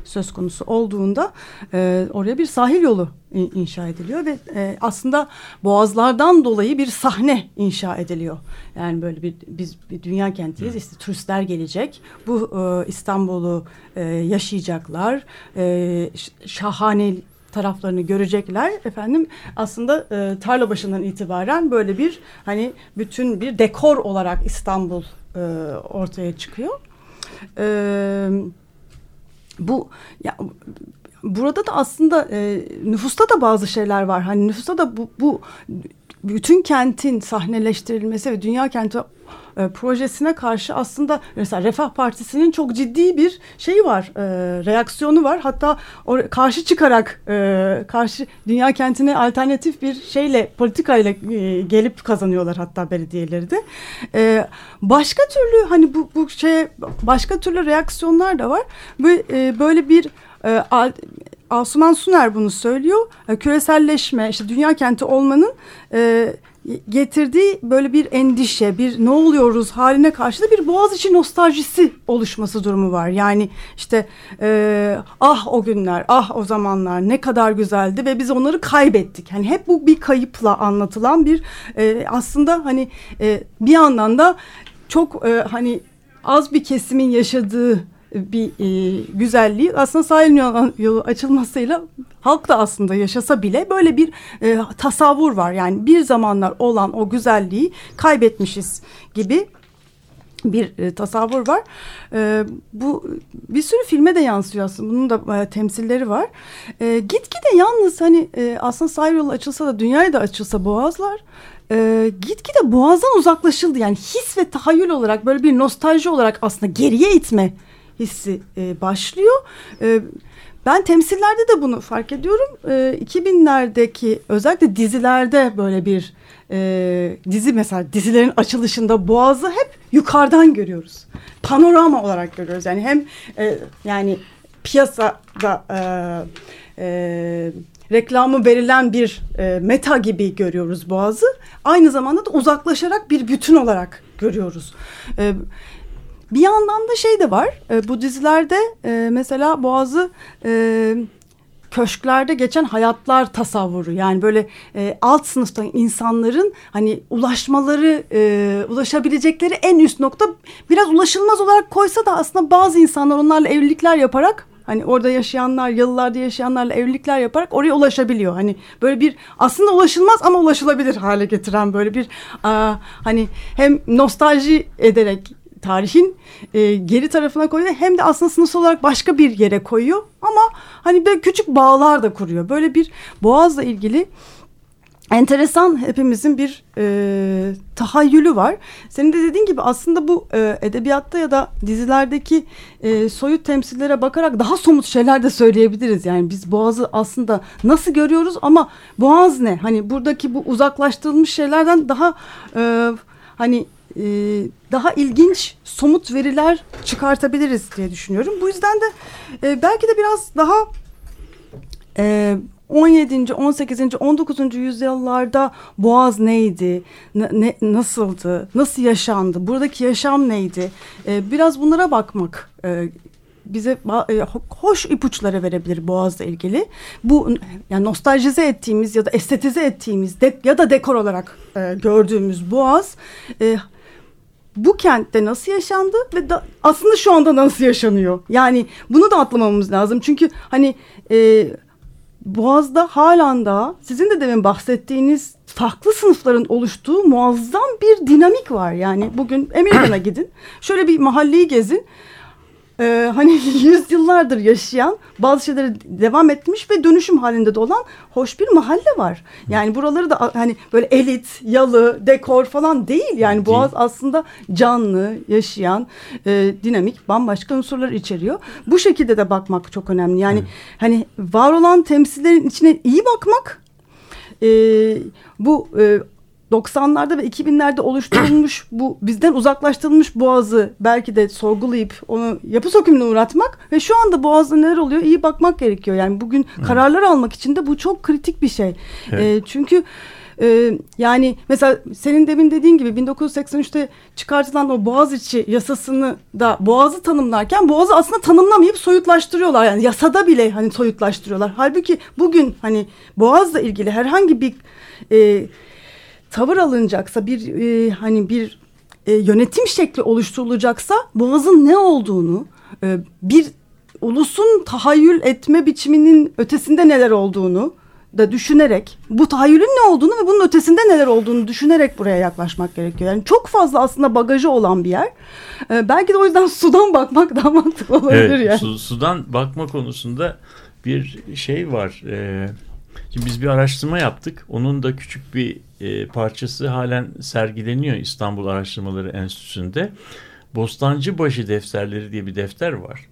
söz konusu olduğunda e, oraya bir sahil yolu in- inşa ediliyor ve e, aslında boğazlardan dolayı bir sahne inşa ediliyor. Yani böyle bir biz bir dünya kentiyiz. İşte turistler gelecek. Bu e, İstanbul'u e, yaşayacaklar. E, şahane taraflarını görecekler efendim aslında e, tarla başından itibaren böyle bir hani bütün bir dekor olarak İstanbul e, ortaya çıkıyor. E, bu ya burada da aslında e, nüfusta da bazı şeyler var. Hani nüfusta da bu, bu bütün kentin sahneleştirilmesi ve dünya kenti e, projesine karşı aslında mesela Refah Partisi'nin çok ciddi bir şeyi var, e, reaksiyonu var. Hatta o, karşı çıkarak e, karşı dünya kentine alternatif bir şeyle politikayla e, gelip kazanıyorlar hatta belediyeleri de. E, başka türlü hani bu bu şey başka türlü reaksiyonlar da var. Böyle, e, böyle bir e, al- Asuman Suner bunu söylüyor. E, küreselleşme, işte dünya kenti olmanın e, getirdiği böyle bir endişe, bir ne oluyoruz haline karşı da bir Boğaziçi nostaljisi oluşması durumu var. Yani işte e, ah o günler, ah o zamanlar ne kadar güzeldi ve biz onları kaybettik. Hani hep bu bir kayıpla anlatılan bir e, aslında hani e, bir yandan da çok e, hani az bir kesimin yaşadığı bir e, güzelliği aslında sahil yolu, açılmasıyla halk da aslında yaşasa bile böyle bir e, tasavvur var. Yani bir zamanlar olan o güzelliği kaybetmişiz gibi bir e, tasavvur var. E, bu bir sürü filme de yansıyor aslında. Bunun da e, temsilleri var. E, gitgide yalnız hani e, aslında sahil yolu açılsa da dünyaya da açılsa boğazlar e, gitgide boğazdan uzaklaşıldı. Yani his ve tahayyül olarak böyle bir nostalji olarak aslında geriye itme hissi e, başlıyor. E, ben temsillerde de bunu fark ediyorum. E, 2000'lerdeki özellikle dizilerde böyle bir e, dizi mesela dizilerin açılışında Boğaz'ı hep yukarıdan görüyoruz. Panorama olarak görüyoruz. Yani hem e, yani piyasada e, e, reklamı verilen bir e, meta gibi görüyoruz Boğaz'ı. Aynı zamanda da uzaklaşarak bir bütün olarak görüyoruz. E, bir yandan da şey de var. E, bu dizilerde e, mesela Boğaz'ı e, köşklerde geçen hayatlar tasavvuru. Yani böyle e, alt sınıfta insanların hani ulaşmaları, e, ulaşabilecekleri en üst nokta biraz ulaşılmaz olarak koysa da aslında bazı insanlar onlarla evlilikler yaparak Hani orada yaşayanlar, yalılarda yaşayanlarla evlilikler yaparak oraya ulaşabiliyor. Hani böyle bir aslında ulaşılmaz ama ulaşılabilir hale getiren böyle bir a, hani hem nostalji ederek tarihin e, geri tarafına koyuyor hem de aslında sınıfsal olarak başka bir yere koyuyor ama hani böyle küçük bağlar da kuruyor. Böyle bir Boğaz'la ilgili enteresan hepimizin bir e, tahayyülü var. Senin de dediğin gibi aslında bu e, edebiyatta ya da dizilerdeki e, soyut temsillere bakarak daha somut şeyler de söyleyebiliriz. Yani biz Boğaz'ı aslında nasıl görüyoruz ama Boğaz ne? Hani buradaki bu uzaklaştırılmış şeylerden daha e, hani e, daha ilginç somut veriler çıkartabiliriz diye düşünüyorum. Bu yüzden de e, belki de biraz daha e, 17. 18. 19. yüzyıllarda Boğaz neydi? Ne, nasıldı? Nasıl yaşandı? Buradaki yaşam neydi? E, biraz bunlara bakmak e, bize e, ho- hoş ipuçları verebilir Boğaz'la ilgili. Bu yani nostaljize ettiğimiz ya da estetize ettiğimiz de, ya da dekor olarak e, gördüğümüz Boğaz e, bu kentte nasıl yaşandı ve da, aslında şu anda nasıl yaşanıyor? Yani bunu da atlamamız lazım. Çünkü hani e, Boğaz'da halen daha sizin de demin bahsettiğiniz farklı sınıfların oluştuğu muazzam bir dinamik var. Yani bugün Emirgan'a gidin. Şöyle bir mahalleyi gezin. Ee, hani yüzyıllardır yaşayan bazı şeyleri devam etmiş ve dönüşüm halinde de olan hoş bir mahalle var. Yani buraları da hani böyle elit, yalı, dekor falan değil. Yani Değil. Boğaz aslında canlı, yaşayan, e, dinamik, bambaşka unsurlar içeriyor. Bu şekilde de bakmak çok önemli. Yani hani var olan temsillerin içine iyi bakmak, e, bu e, 90'larda ve 2000'lerde oluşturulmuş bu bizden uzaklaştırılmış boğazı belki de sorgulayıp onu yapı sökümüne uğratmak ve şu anda boğazda neler oluyor iyi bakmak gerekiyor. Yani bugün kararlar almak için de bu çok kritik bir şey. Evet. E, çünkü e, yani mesela senin demin dediğin gibi 1983'te çıkartılan o Boğaziçi yasasını da Boğaz'ı tanımlarken Boğaz'ı aslında tanımlamayıp soyutlaştırıyorlar. Yani yasada bile hani soyutlaştırıyorlar. Halbuki bugün hani Boğaz'la ilgili herhangi bir e, tavır alınacaksa bir e, hani bir e, yönetim şekli oluşturulacaksa Boğaz'ın ne olduğunu e, bir ulusun tahayyül etme biçiminin ötesinde neler olduğunu da düşünerek bu tahayyülün ne olduğunu ve bunun ötesinde neler olduğunu düşünerek buraya yaklaşmak gerekiyor. Yani çok fazla aslında bagajı olan bir yer. Ee, belki de o yüzden sudan bakmak daha mantıklı olabilir Evet, yani. su- sudan bakma konusunda bir şey var. Ee, şimdi biz bir araştırma yaptık. Onun da küçük bir e, parçası halen sergileniyor İstanbul Araştırmaları Enstitüsü'nde. Bostancıbaşı defterleri diye bir defter var.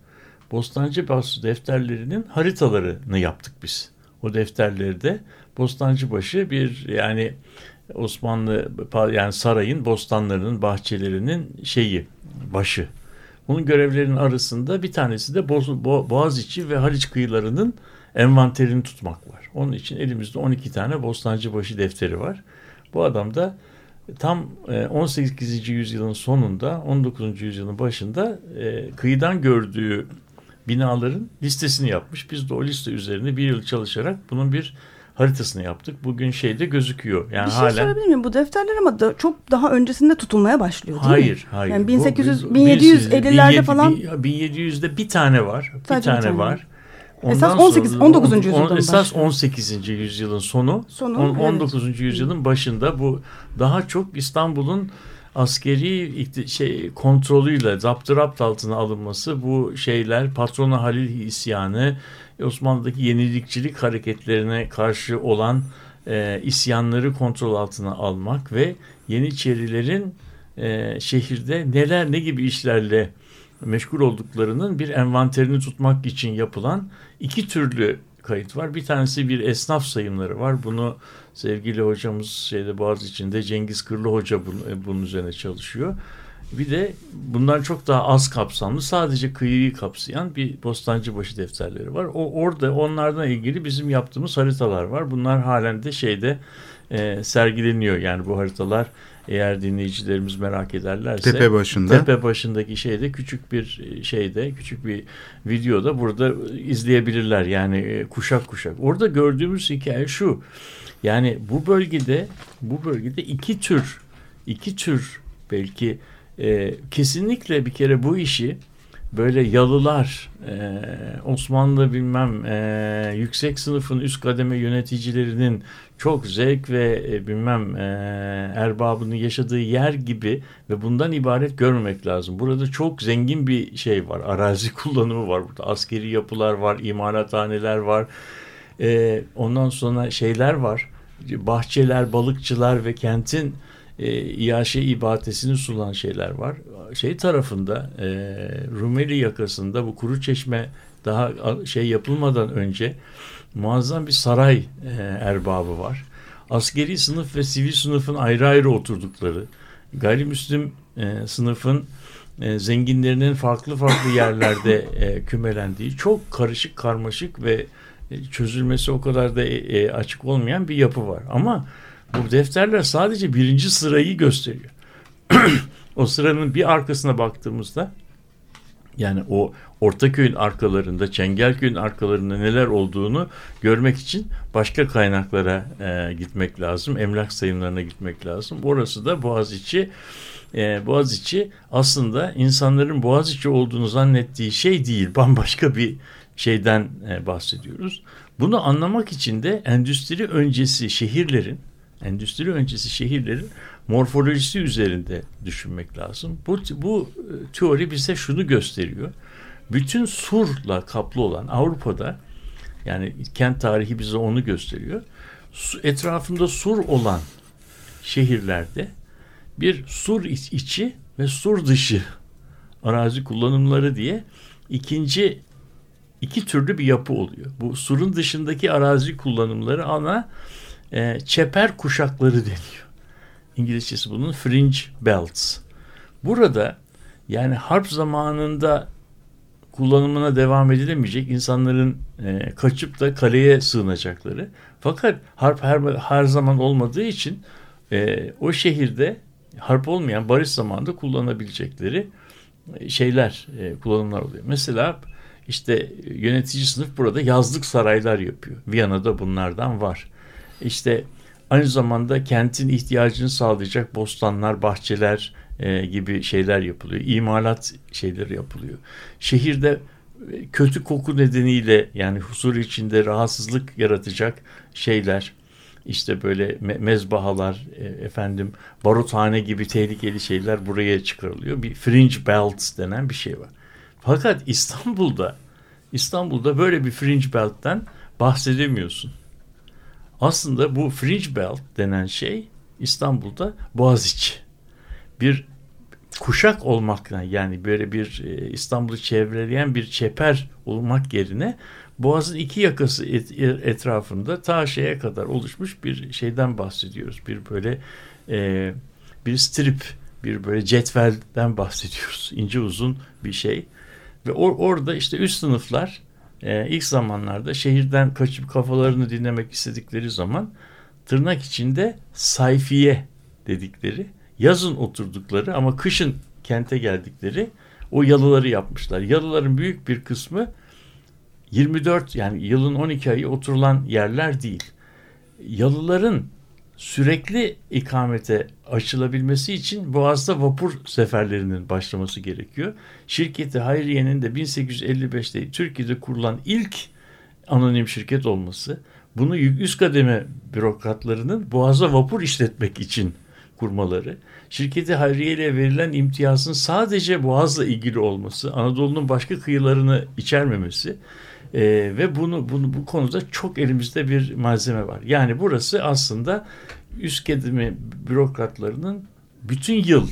Bostancıbaşı defterlerinin haritalarını yaptık biz. O defterlerde Bostancıbaşı bir yani Osmanlı yani sarayın bostanlarının bahçelerinin şeyi başı. Bunun görevlerinin arasında bir tanesi de Boğaziçi ve Haliç kıyılarının envanterini tutmak var. Onun için elimizde 12 tane Bostancıbaşı defteri var. Bu adam da tam e, 18. yüzyılın sonunda 19. yüzyılın başında e, kıyıdan gördüğü binaların listesini yapmış. Biz de o liste üzerine bir yıl çalışarak bunun bir haritasını yaptık. Bugün şeyde gözüküyor. Yani bir şey sorabilir miyim? Bu defterler ama da çok daha öncesinde tutulmaya başlıyor değil mi? Hayır, hayır. Yani Bu 1800, biz- 1750'lerde biz- falan 1700'de bir tane var. Bir Sadece bir tane, tane var. Esas 18 19. yüzyıldan Esas başlıyor. 18. yüzyılın sonu. Sonu, on- evet. 19. yüzyılın başında bu daha çok İstanbul'un askeri şey kontrolüyle zaptırapt altına alınması bu şeyler patrona Halil isyanı Osmanlı'daki yenilikçilik hareketlerine karşı olan e, isyanları kontrol altına almak ve Yeniçerilerin e, şehirde neler ne gibi işlerle meşgul olduklarının bir envanterini tutmak için yapılan iki türlü kayıt var. Bir tanesi bir esnaf sayımları var. Bunu sevgili hocamız şeyde Boğaziçi'nde Cengiz Kırlı Hoca bunun, bunun üzerine çalışıyor. Bir de bundan çok daha az kapsamlı sadece kıyıyı kapsayan bir Bostancıbaşı defterleri var. O orada onlardan ilgili bizim yaptığımız haritalar var. Bunlar halen de şeyde e, sergileniyor. Yani bu haritalar eğer dinleyicilerimiz merak ederlerse Tepe başında. tepe başındaki şeyde küçük bir şeyde küçük bir videoda burada izleyebilirler. Yani e, kuşak kuşak. Orada gördüğümüz hikaye şu. Yani bu bölgede bu bölgede iki tür iki tür belki e, kesinlikle bir kere bu işi böyle yalılar e, Osmanlı bilmem e, yüksek sınıfın üst kademe yöneticilerinin çok zevk ve e, bilmem e, erbabının yaşadığı yer gibi ve bundan ibaret görmemek lazım. Burada çok zengin bir şey var. Arazi kullanımı var burada. Askeri yapılar var, imalathaneler var. E, ondan sonra şeyler var. Bahçeler, balıkçılar ve kentin e, iaşe ibadetini sunan şeyler var. Şey tarafında e, Rumeli yakasında bu kuru çeşme daha şey yapılmadan önce muazzam bir saray e, erbabı var. Askeri sınıf ve sivil sınıfın ayrı ayrı oturdukları, gayrimüslim e, sınıfın e, zenginlerinin farklı farklı yerlerde e, kümelendiği çok karışık karmaşık ve e, çözülmesi o kadar da e, e, açık olmayan bir yapı var. Ama defterler sadece birinci sırayı gösteriyor. o sıranın bir arkasına baktığımızda yani o Ortaköy'ün arkalarında, Çengelköy'ün arkalarında neler olduğunu görmek için başka kaynaklara e, gitmek lazım. Emlak sayımlarına gitmek lazım. Orası da Boğaziçi. E, Boğaziçi aslında insanların Boğaziçi olduğunu zannettiği şey değil. Bambaşka bir şeyden e, bahsediyoruz. Bunu anlamak için de endüstri öncesi şehirlerin endüstri öncesi şehirlerin morfolojisi üzerinde düşünmek lazım. Bu, bu e, teori bize şunu gösteriyor. Bütün surla kaplı olan Avrupa'da yani kent tarihi bize onu gösteriyor. Etrafında sur olan şehirlerde bir sur iç- içi ve sur dışı arazi kullanımları diye ikinci iki türlü bir yapı oluyor. Bu surun dışındaki arazi kullanımları ana e, çeper kuşakları deniyor. İngilizcesi bunun fringe belts. Burada yani harp zamanında kullanımına devam edilemeyecek insanların e, kaçıp da kaleye sığınacakları. Fakat harp her, her zaman olmadığı için e, o şehirde harp olmayan barış zamanında kullanabilecekleri e, şeyler, e, kullanımlar oluyor. Mesela işte yönetici sınıf burada yazlık saraylar yapıyor. Viyana'da bunlardan var. İşte aynı zamanda kentin ihtiyacını sağlayacak bostanlar, bahçeler e, gibi şeyler yapılıyor. İmalat şeyleri yapılıyor. Şehirde e, kötü koku nedeniyle yani huzur içinde rahatsızlık yaratacak şeyler işte böyle me- mezbahalar e, efendim baruthane gibi tehlikeli şeyler buraya çıkarılıyor. Bir fringe belt denen bir şey var. Fakat İstanbul'da İstanbul'da böyle bir fringe belt'ten bahsedemiyorsun. Aslında bu fringe belt denen şey İstanbul'da Boğaziçi. Bir kuşak olmakla yani böyle bir e, İstanbul'u çevreleyen bir çeper olmak yerine Boğaz'ın iki yakası et, etrafında ta şeye kadar oluşmuş bir şeyden bahsediyoruz. Bir böyle e, bir strip, bir böyle cetvelden bahsediyoruz. İnce uzun bir şey. Ve or, orada işte üst sınıflar e, ilk zamanlarda şehirden kaçıp kafalarını dinlemek istedikleri zaman tırnak içinde sayfiye dedikleri yazın oturdukları ama kışın kente geldikleri o yalıları yapmışlar. Yalıların büyük bir kısmı 24 yani yılın 12 ayı oturulan yerler değil. Yalıların sürekli ikamete açılabilmesi için Boğaz'da vapur seferlerinin başlaması gerekiyor. Şirketi Hayriye'nin de 1855'te Türkiye'de kurulan ilk anonim şirket olması, bunu üst kademe bürokratlarının Boğaz'da vapur işletmek için kurmaları, şirketi Hayriye ile verilen imtiyazın sadece Boğaz'la ilgili olması, Anadolu'nun başka kıyılarını içermemesi e, ve bunu, bunu bu konuda çok elimizde bir malzeme var. Yani burası aslında üst kademe bürokratlarının bütün yıl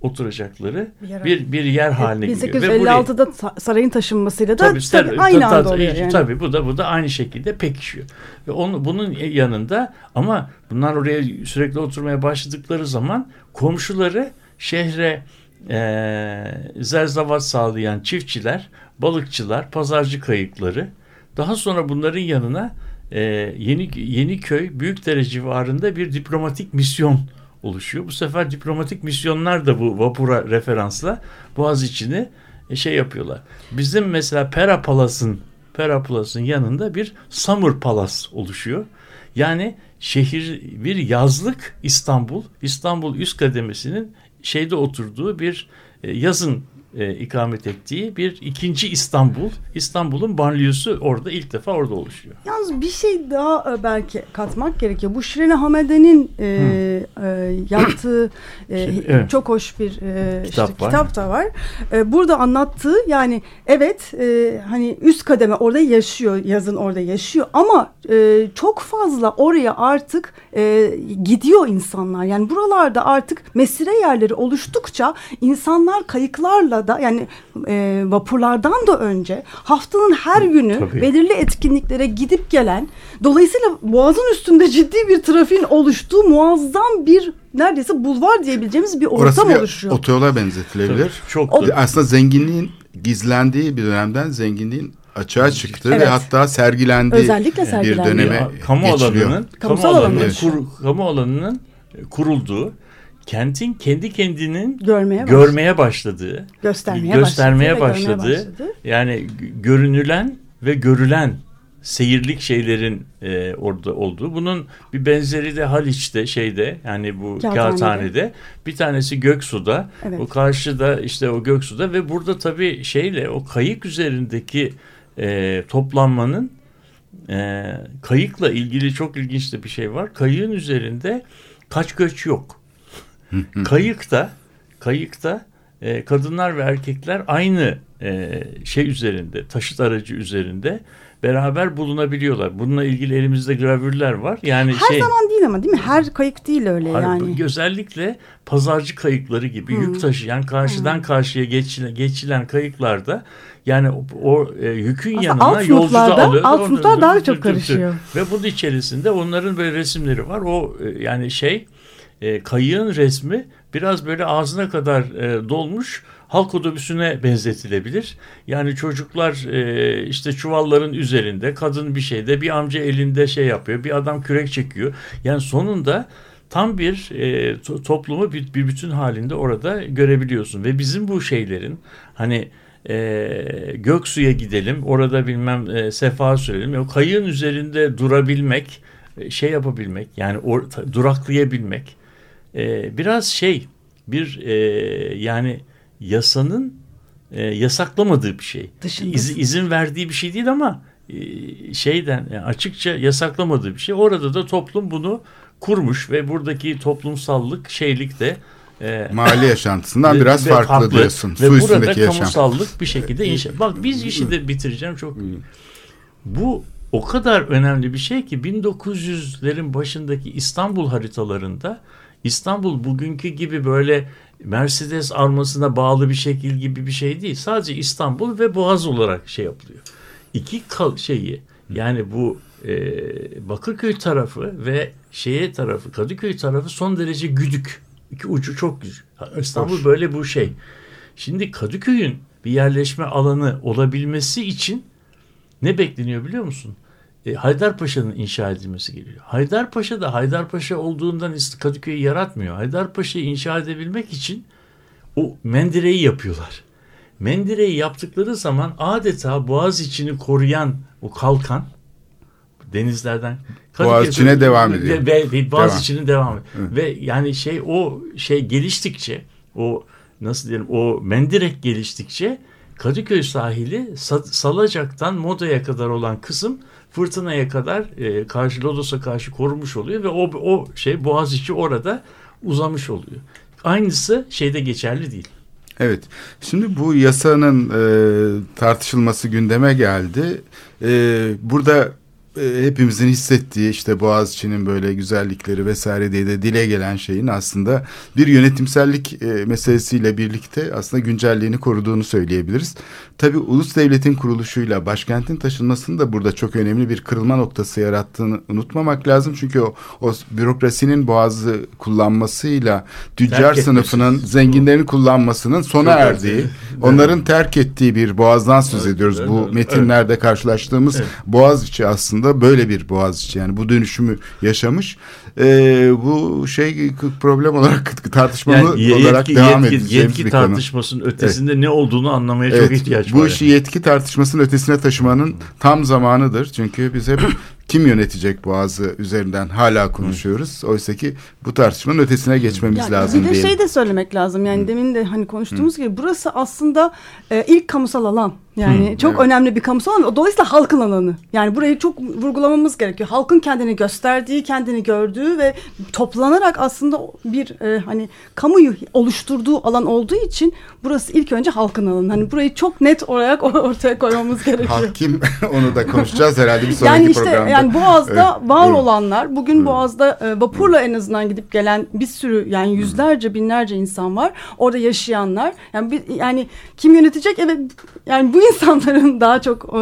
oturacakları bir, bir, bir yer haline geliyor. 1856'da burayı, sarayın taşınmasıyla da tabii, tabii, aynı tabii, anda oluyor. Yani. Tabii bu da bu da aynı şekilde pekişiyor. Ve onu, bunun yanında ama bunlar oraya sürekli oturmaya başladıkları zaman komşuları şehre e, zerzavat sağlayan çiftçiler, balıkçılar, pazarcı kayıkları daha sonra bunların yanına e, Yeni Yeniköy Büyükdere civarında bir diplomatik misyon oluşuyor. Bu sefer diplomatik misyonlar da bu vapura referansla Boğaz içini e, şey yapıyorlar. Bizim mesela Pera Palas'ın Pera Palas'ın yanında bir Summer Palace oluşuyor. Yani şehir bir yazlık İstanbul, İstanbul üst kademesinin şeyde oturduğu bir e, yazın e, ikamet ettiği bir ikinci İstanbul. İstanbul'un banliyösü orada ilk defa orada oluşuyor. Yalnız bir şey daha e, belki katmak gerekiyor. Bu Şirine Hamede'nin e, e, yaptığı e, Şimdi, evet. çok hoş bir e, kitap, işte, var. kitap da var. E, burada anlattığı yani evet e, hani üst kademe orada yaşıyor yazın orada yaşıyor ama e, çok fazla oraya artık e, gidiyor insanlar. Yani buralarda artık mesire yerleri oluştukça insanlar kayıklarla da yani e, vapurlardan da önce haftanın her günü Tabii. belirli etkinliklere gidip gelen dolayısıyla boğazın üstünde ciddi bir trafiğin oluştuğu muazzam bir neredeyse bulvar diyebileceğimiz bir ortam Orası bir oluşuyor. otoyola benzetilebilir. Tabii, çok o, aslında zenginliğin gizlendiği bir dönemden zenginliğin açığa çıktı evet. ve hatta sergilendiği Özellikle bir döneme ya, kamu geçiliyor. alanının kamu alanının, kur, kamu alanının kurulduğu kentin kendi kendinin görmeye, görmeye başladığı, göstermeye, göstermeye başladığı, başladı. yani görünülen ve görülen seyirlik şeylerin e, orada olduğu. Bunun bir benzeri de Haliç'te şeyde yani bu Kağıthane'de. Kağıthane'de bir tanesi Göksu'da. Evet. O karşıda işte o Göksu'da ve burada tabii şeyle o kayık üzerindeki e, toplanmanın e, kayıkla ilgili çok ilginç de bir şey var. Kayığın üzerinde kaç göç yok. Kayıkta kayıkta e, kadınlar ve erkekler aynı e, şey üzerinde taşıt aracı üzerinde beraber bulunabiliyorlar. Bununla ilgili elimizde gravürler var. Yani her şey, zaman değil ama değil mi? Her kayık değil öyle yani. Özellikle pazarcı kayıkları gibi hmm. yük taşıyan karşıdan hmm. karşıya geçilen, geçilen kayıklarda yani o, o e, yükün Aslında yanına yolcu da alıyor. Alt sınıflar daha çok karışıyor. Ve bunun içerisinde onların böyle resimleri var. O e, yani şey e, kayığın resmi biraz böyle ağzına kadar e, dolmuş halk otobüsüne benzetilebilir. Yani çocuklar e, işte çuvalların üzerinde, kadın bir şeyde, bir amca elinde şey yapıyor, bir adam kürek çekiyor. Yani sonunda tam bir e, to- toplumu bir, bir bütün halinde orada görebiliyorsun ve bizim bu şeylerin hani e, Göksu'ya gidelim orada bilmem e, sefa sürelim o kayığın üzerinde durabilmek e, şey yapabilmek yani or, duraklayabilmek e, biraz şey bir e, yani yasanın e, yasaklamadığı bir şey. İz, izin verdiği bir şey değil ama e, şeyden yani açıkça yasaklamadığı bir şey orada da toplum bunu kurmuş ve buradaki toplumsallık şeylik de e, Mali yaşantısından ve- biraz ve farklı, diyorsun. Ve Su burada üstündeki yaşam. kamusallık bir şekilde inşa. Bak biz işi de bitireceğim çok. Bu o kadar önemli bir şey ki 1900'lerin başındaki İstanbul haritalarında İstanbul bugünkü gibi böyle Mercedes armasına bağlı bir şekil gibi bir şey değil. Sadece İstanbul ve Boğaz olarak şey yapılıyor. İki kal şeyi yani bu e, Bakırköy tarafı ve şeye tarafı Kadıköy tarafı son derece güdük. İki ucu çok güçlü. İstanbul böyle bu şey. Şimdi Kadıköy'ün bir yerleşme alanı olabilmesi için ne bekleniyor biliyor musun? E, Haydarpaşa'nın inşa edilmesi geliyor. Haydarpaşa da Haydarpaşa olduğundan Kadıköy'ü yaratmıyor. Haydarpaşa'yı inşa edebilmek için o mendireyi yapıyorlar. Mendireyi yaptıkları zaman adeta Boğaz içini koruyan o kalkan denizlerden Boğaziçi'ne devam ediyor. Ve, ve, Boğaz Devam. içinin devamı. Ve yani şey o şey geliştikçe o nasıl diyelim o mendirek geliştikçe Kadıköy sahili Sa- Salacak'tan Moda'ya kadar olan kısım fırtınaya kadar e, karşı Lodos'a karşı korunmuş oluyor ve o o şey Boğaziçi orada uzamış oluyor. Aynısı şeyde geçerli değil. Evet. Şimdi bu yasanın e, tartışılması gündeme geldi. E, burada hepimizin hissettiği işte Boğaziçi'nin böyle güzellikleri vesaire diye de dile gelen şeyin aslında bir yönetimsellik e, meselesiyle birlikte aslında güncelliğini koruduğunu söyleyebiliriz. Tabii ulus devletin kuruluşuyla başkentin taşınmasının da burada çok önemli bir kırılma noktası yarattığını unutmamak lazım. Çünkü o, o bürokrasinin boğazı kullanmasıyla tüccar Terk sınıfının zenginlerini kullanmasının sona Çok erdiği, erdi. onların terk ettiği bir boğazdan söz Evet, ediyoruz. evet, Bu evet. metinlerde karşılaştığımız Evet. Boğaziçi aslında böyle bir Boğaziçi yani bu dönüşümü yaşamış. Ee, bu şey problem olarak tartışmalı Yani olarak yetki, devam yetki, edeceğimiz yetki bir konu. tartışmasının ötesinde ne olduğunu anlamaya Evet, çok ihtiyaç bu var. işi yetki tartışmasının ötesine taşımanın tam zamanıdır. Çünkü biz hep kim yönetecek Boğazı üzerinden hala konuşuyoruz. Oysa ki bu tartışmanın ötesine geçmemiz Yani lazım bir de diyelim. şey de söylemek lazım. Yani demin de hani konuştuğumuz gibi burası aslında e, ilk kamusal alan. Yani çok evet. önemli bir kamusal alan. Dolayısıyla halkın alanı. Yani burayı çok vurgulamamız gerekiyor. Halkın kendini gösterdiği, kendini gördüğü ve toplanarak aslında bir e, hani kamuyu oluşturduğu alan olduğu için burası ilk önce halkın alanı. Hani burayı çok net olarak ortaya koymamız gerekiyor. Halk kim? Onu da konuşacağız herhalde bir sonraki Yani işte programda. yani Boğaz'da Evet, var olanlar bugün Boğaz'da e, vapurla en azından gidip gelen bir sürü yani yüzlerce binlerce insan var. Orada yaşayanlar. Yani bir, yani kim yönetecek? Evet yani bu insanların daha çok e,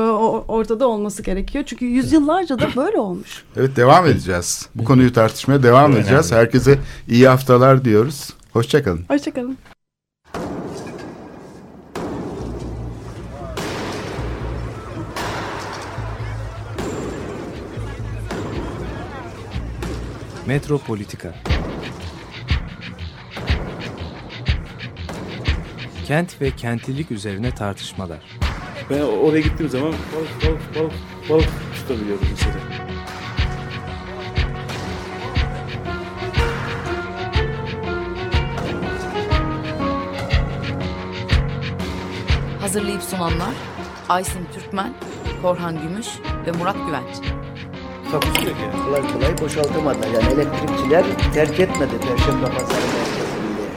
ortada olması gerekiyor. Çünkü yüzyıllarca da böyle olmuş. Evet devam edeceğiz. Bu konuyu tartışmaya devam Çok edeceğiz. önemli. Herkese iyi haftalar diyoruz. Hoşçakalın. Hoşçakalın. Metropolitika Kent ve kentlilik üzerine tartışmalar. Ben oraya gittiğim zaman balık balık balık balık tutabiliyorum mesela. Hazırlayıp sunanlar Aysin Türkmen, Korhan Gümüş ve Murat Güvenç. Takusu yok yani. Kolay kolay boşaltamadı. Yani elektrikçiler terk etmedi Perşembe Pazarı merkezinde.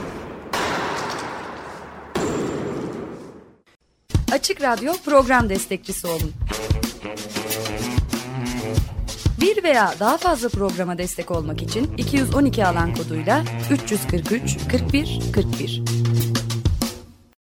Açık Radyo program destekçisi olun. Bir veya daha fazla programa destek olmak için 212 alan koduyla 343 41 41.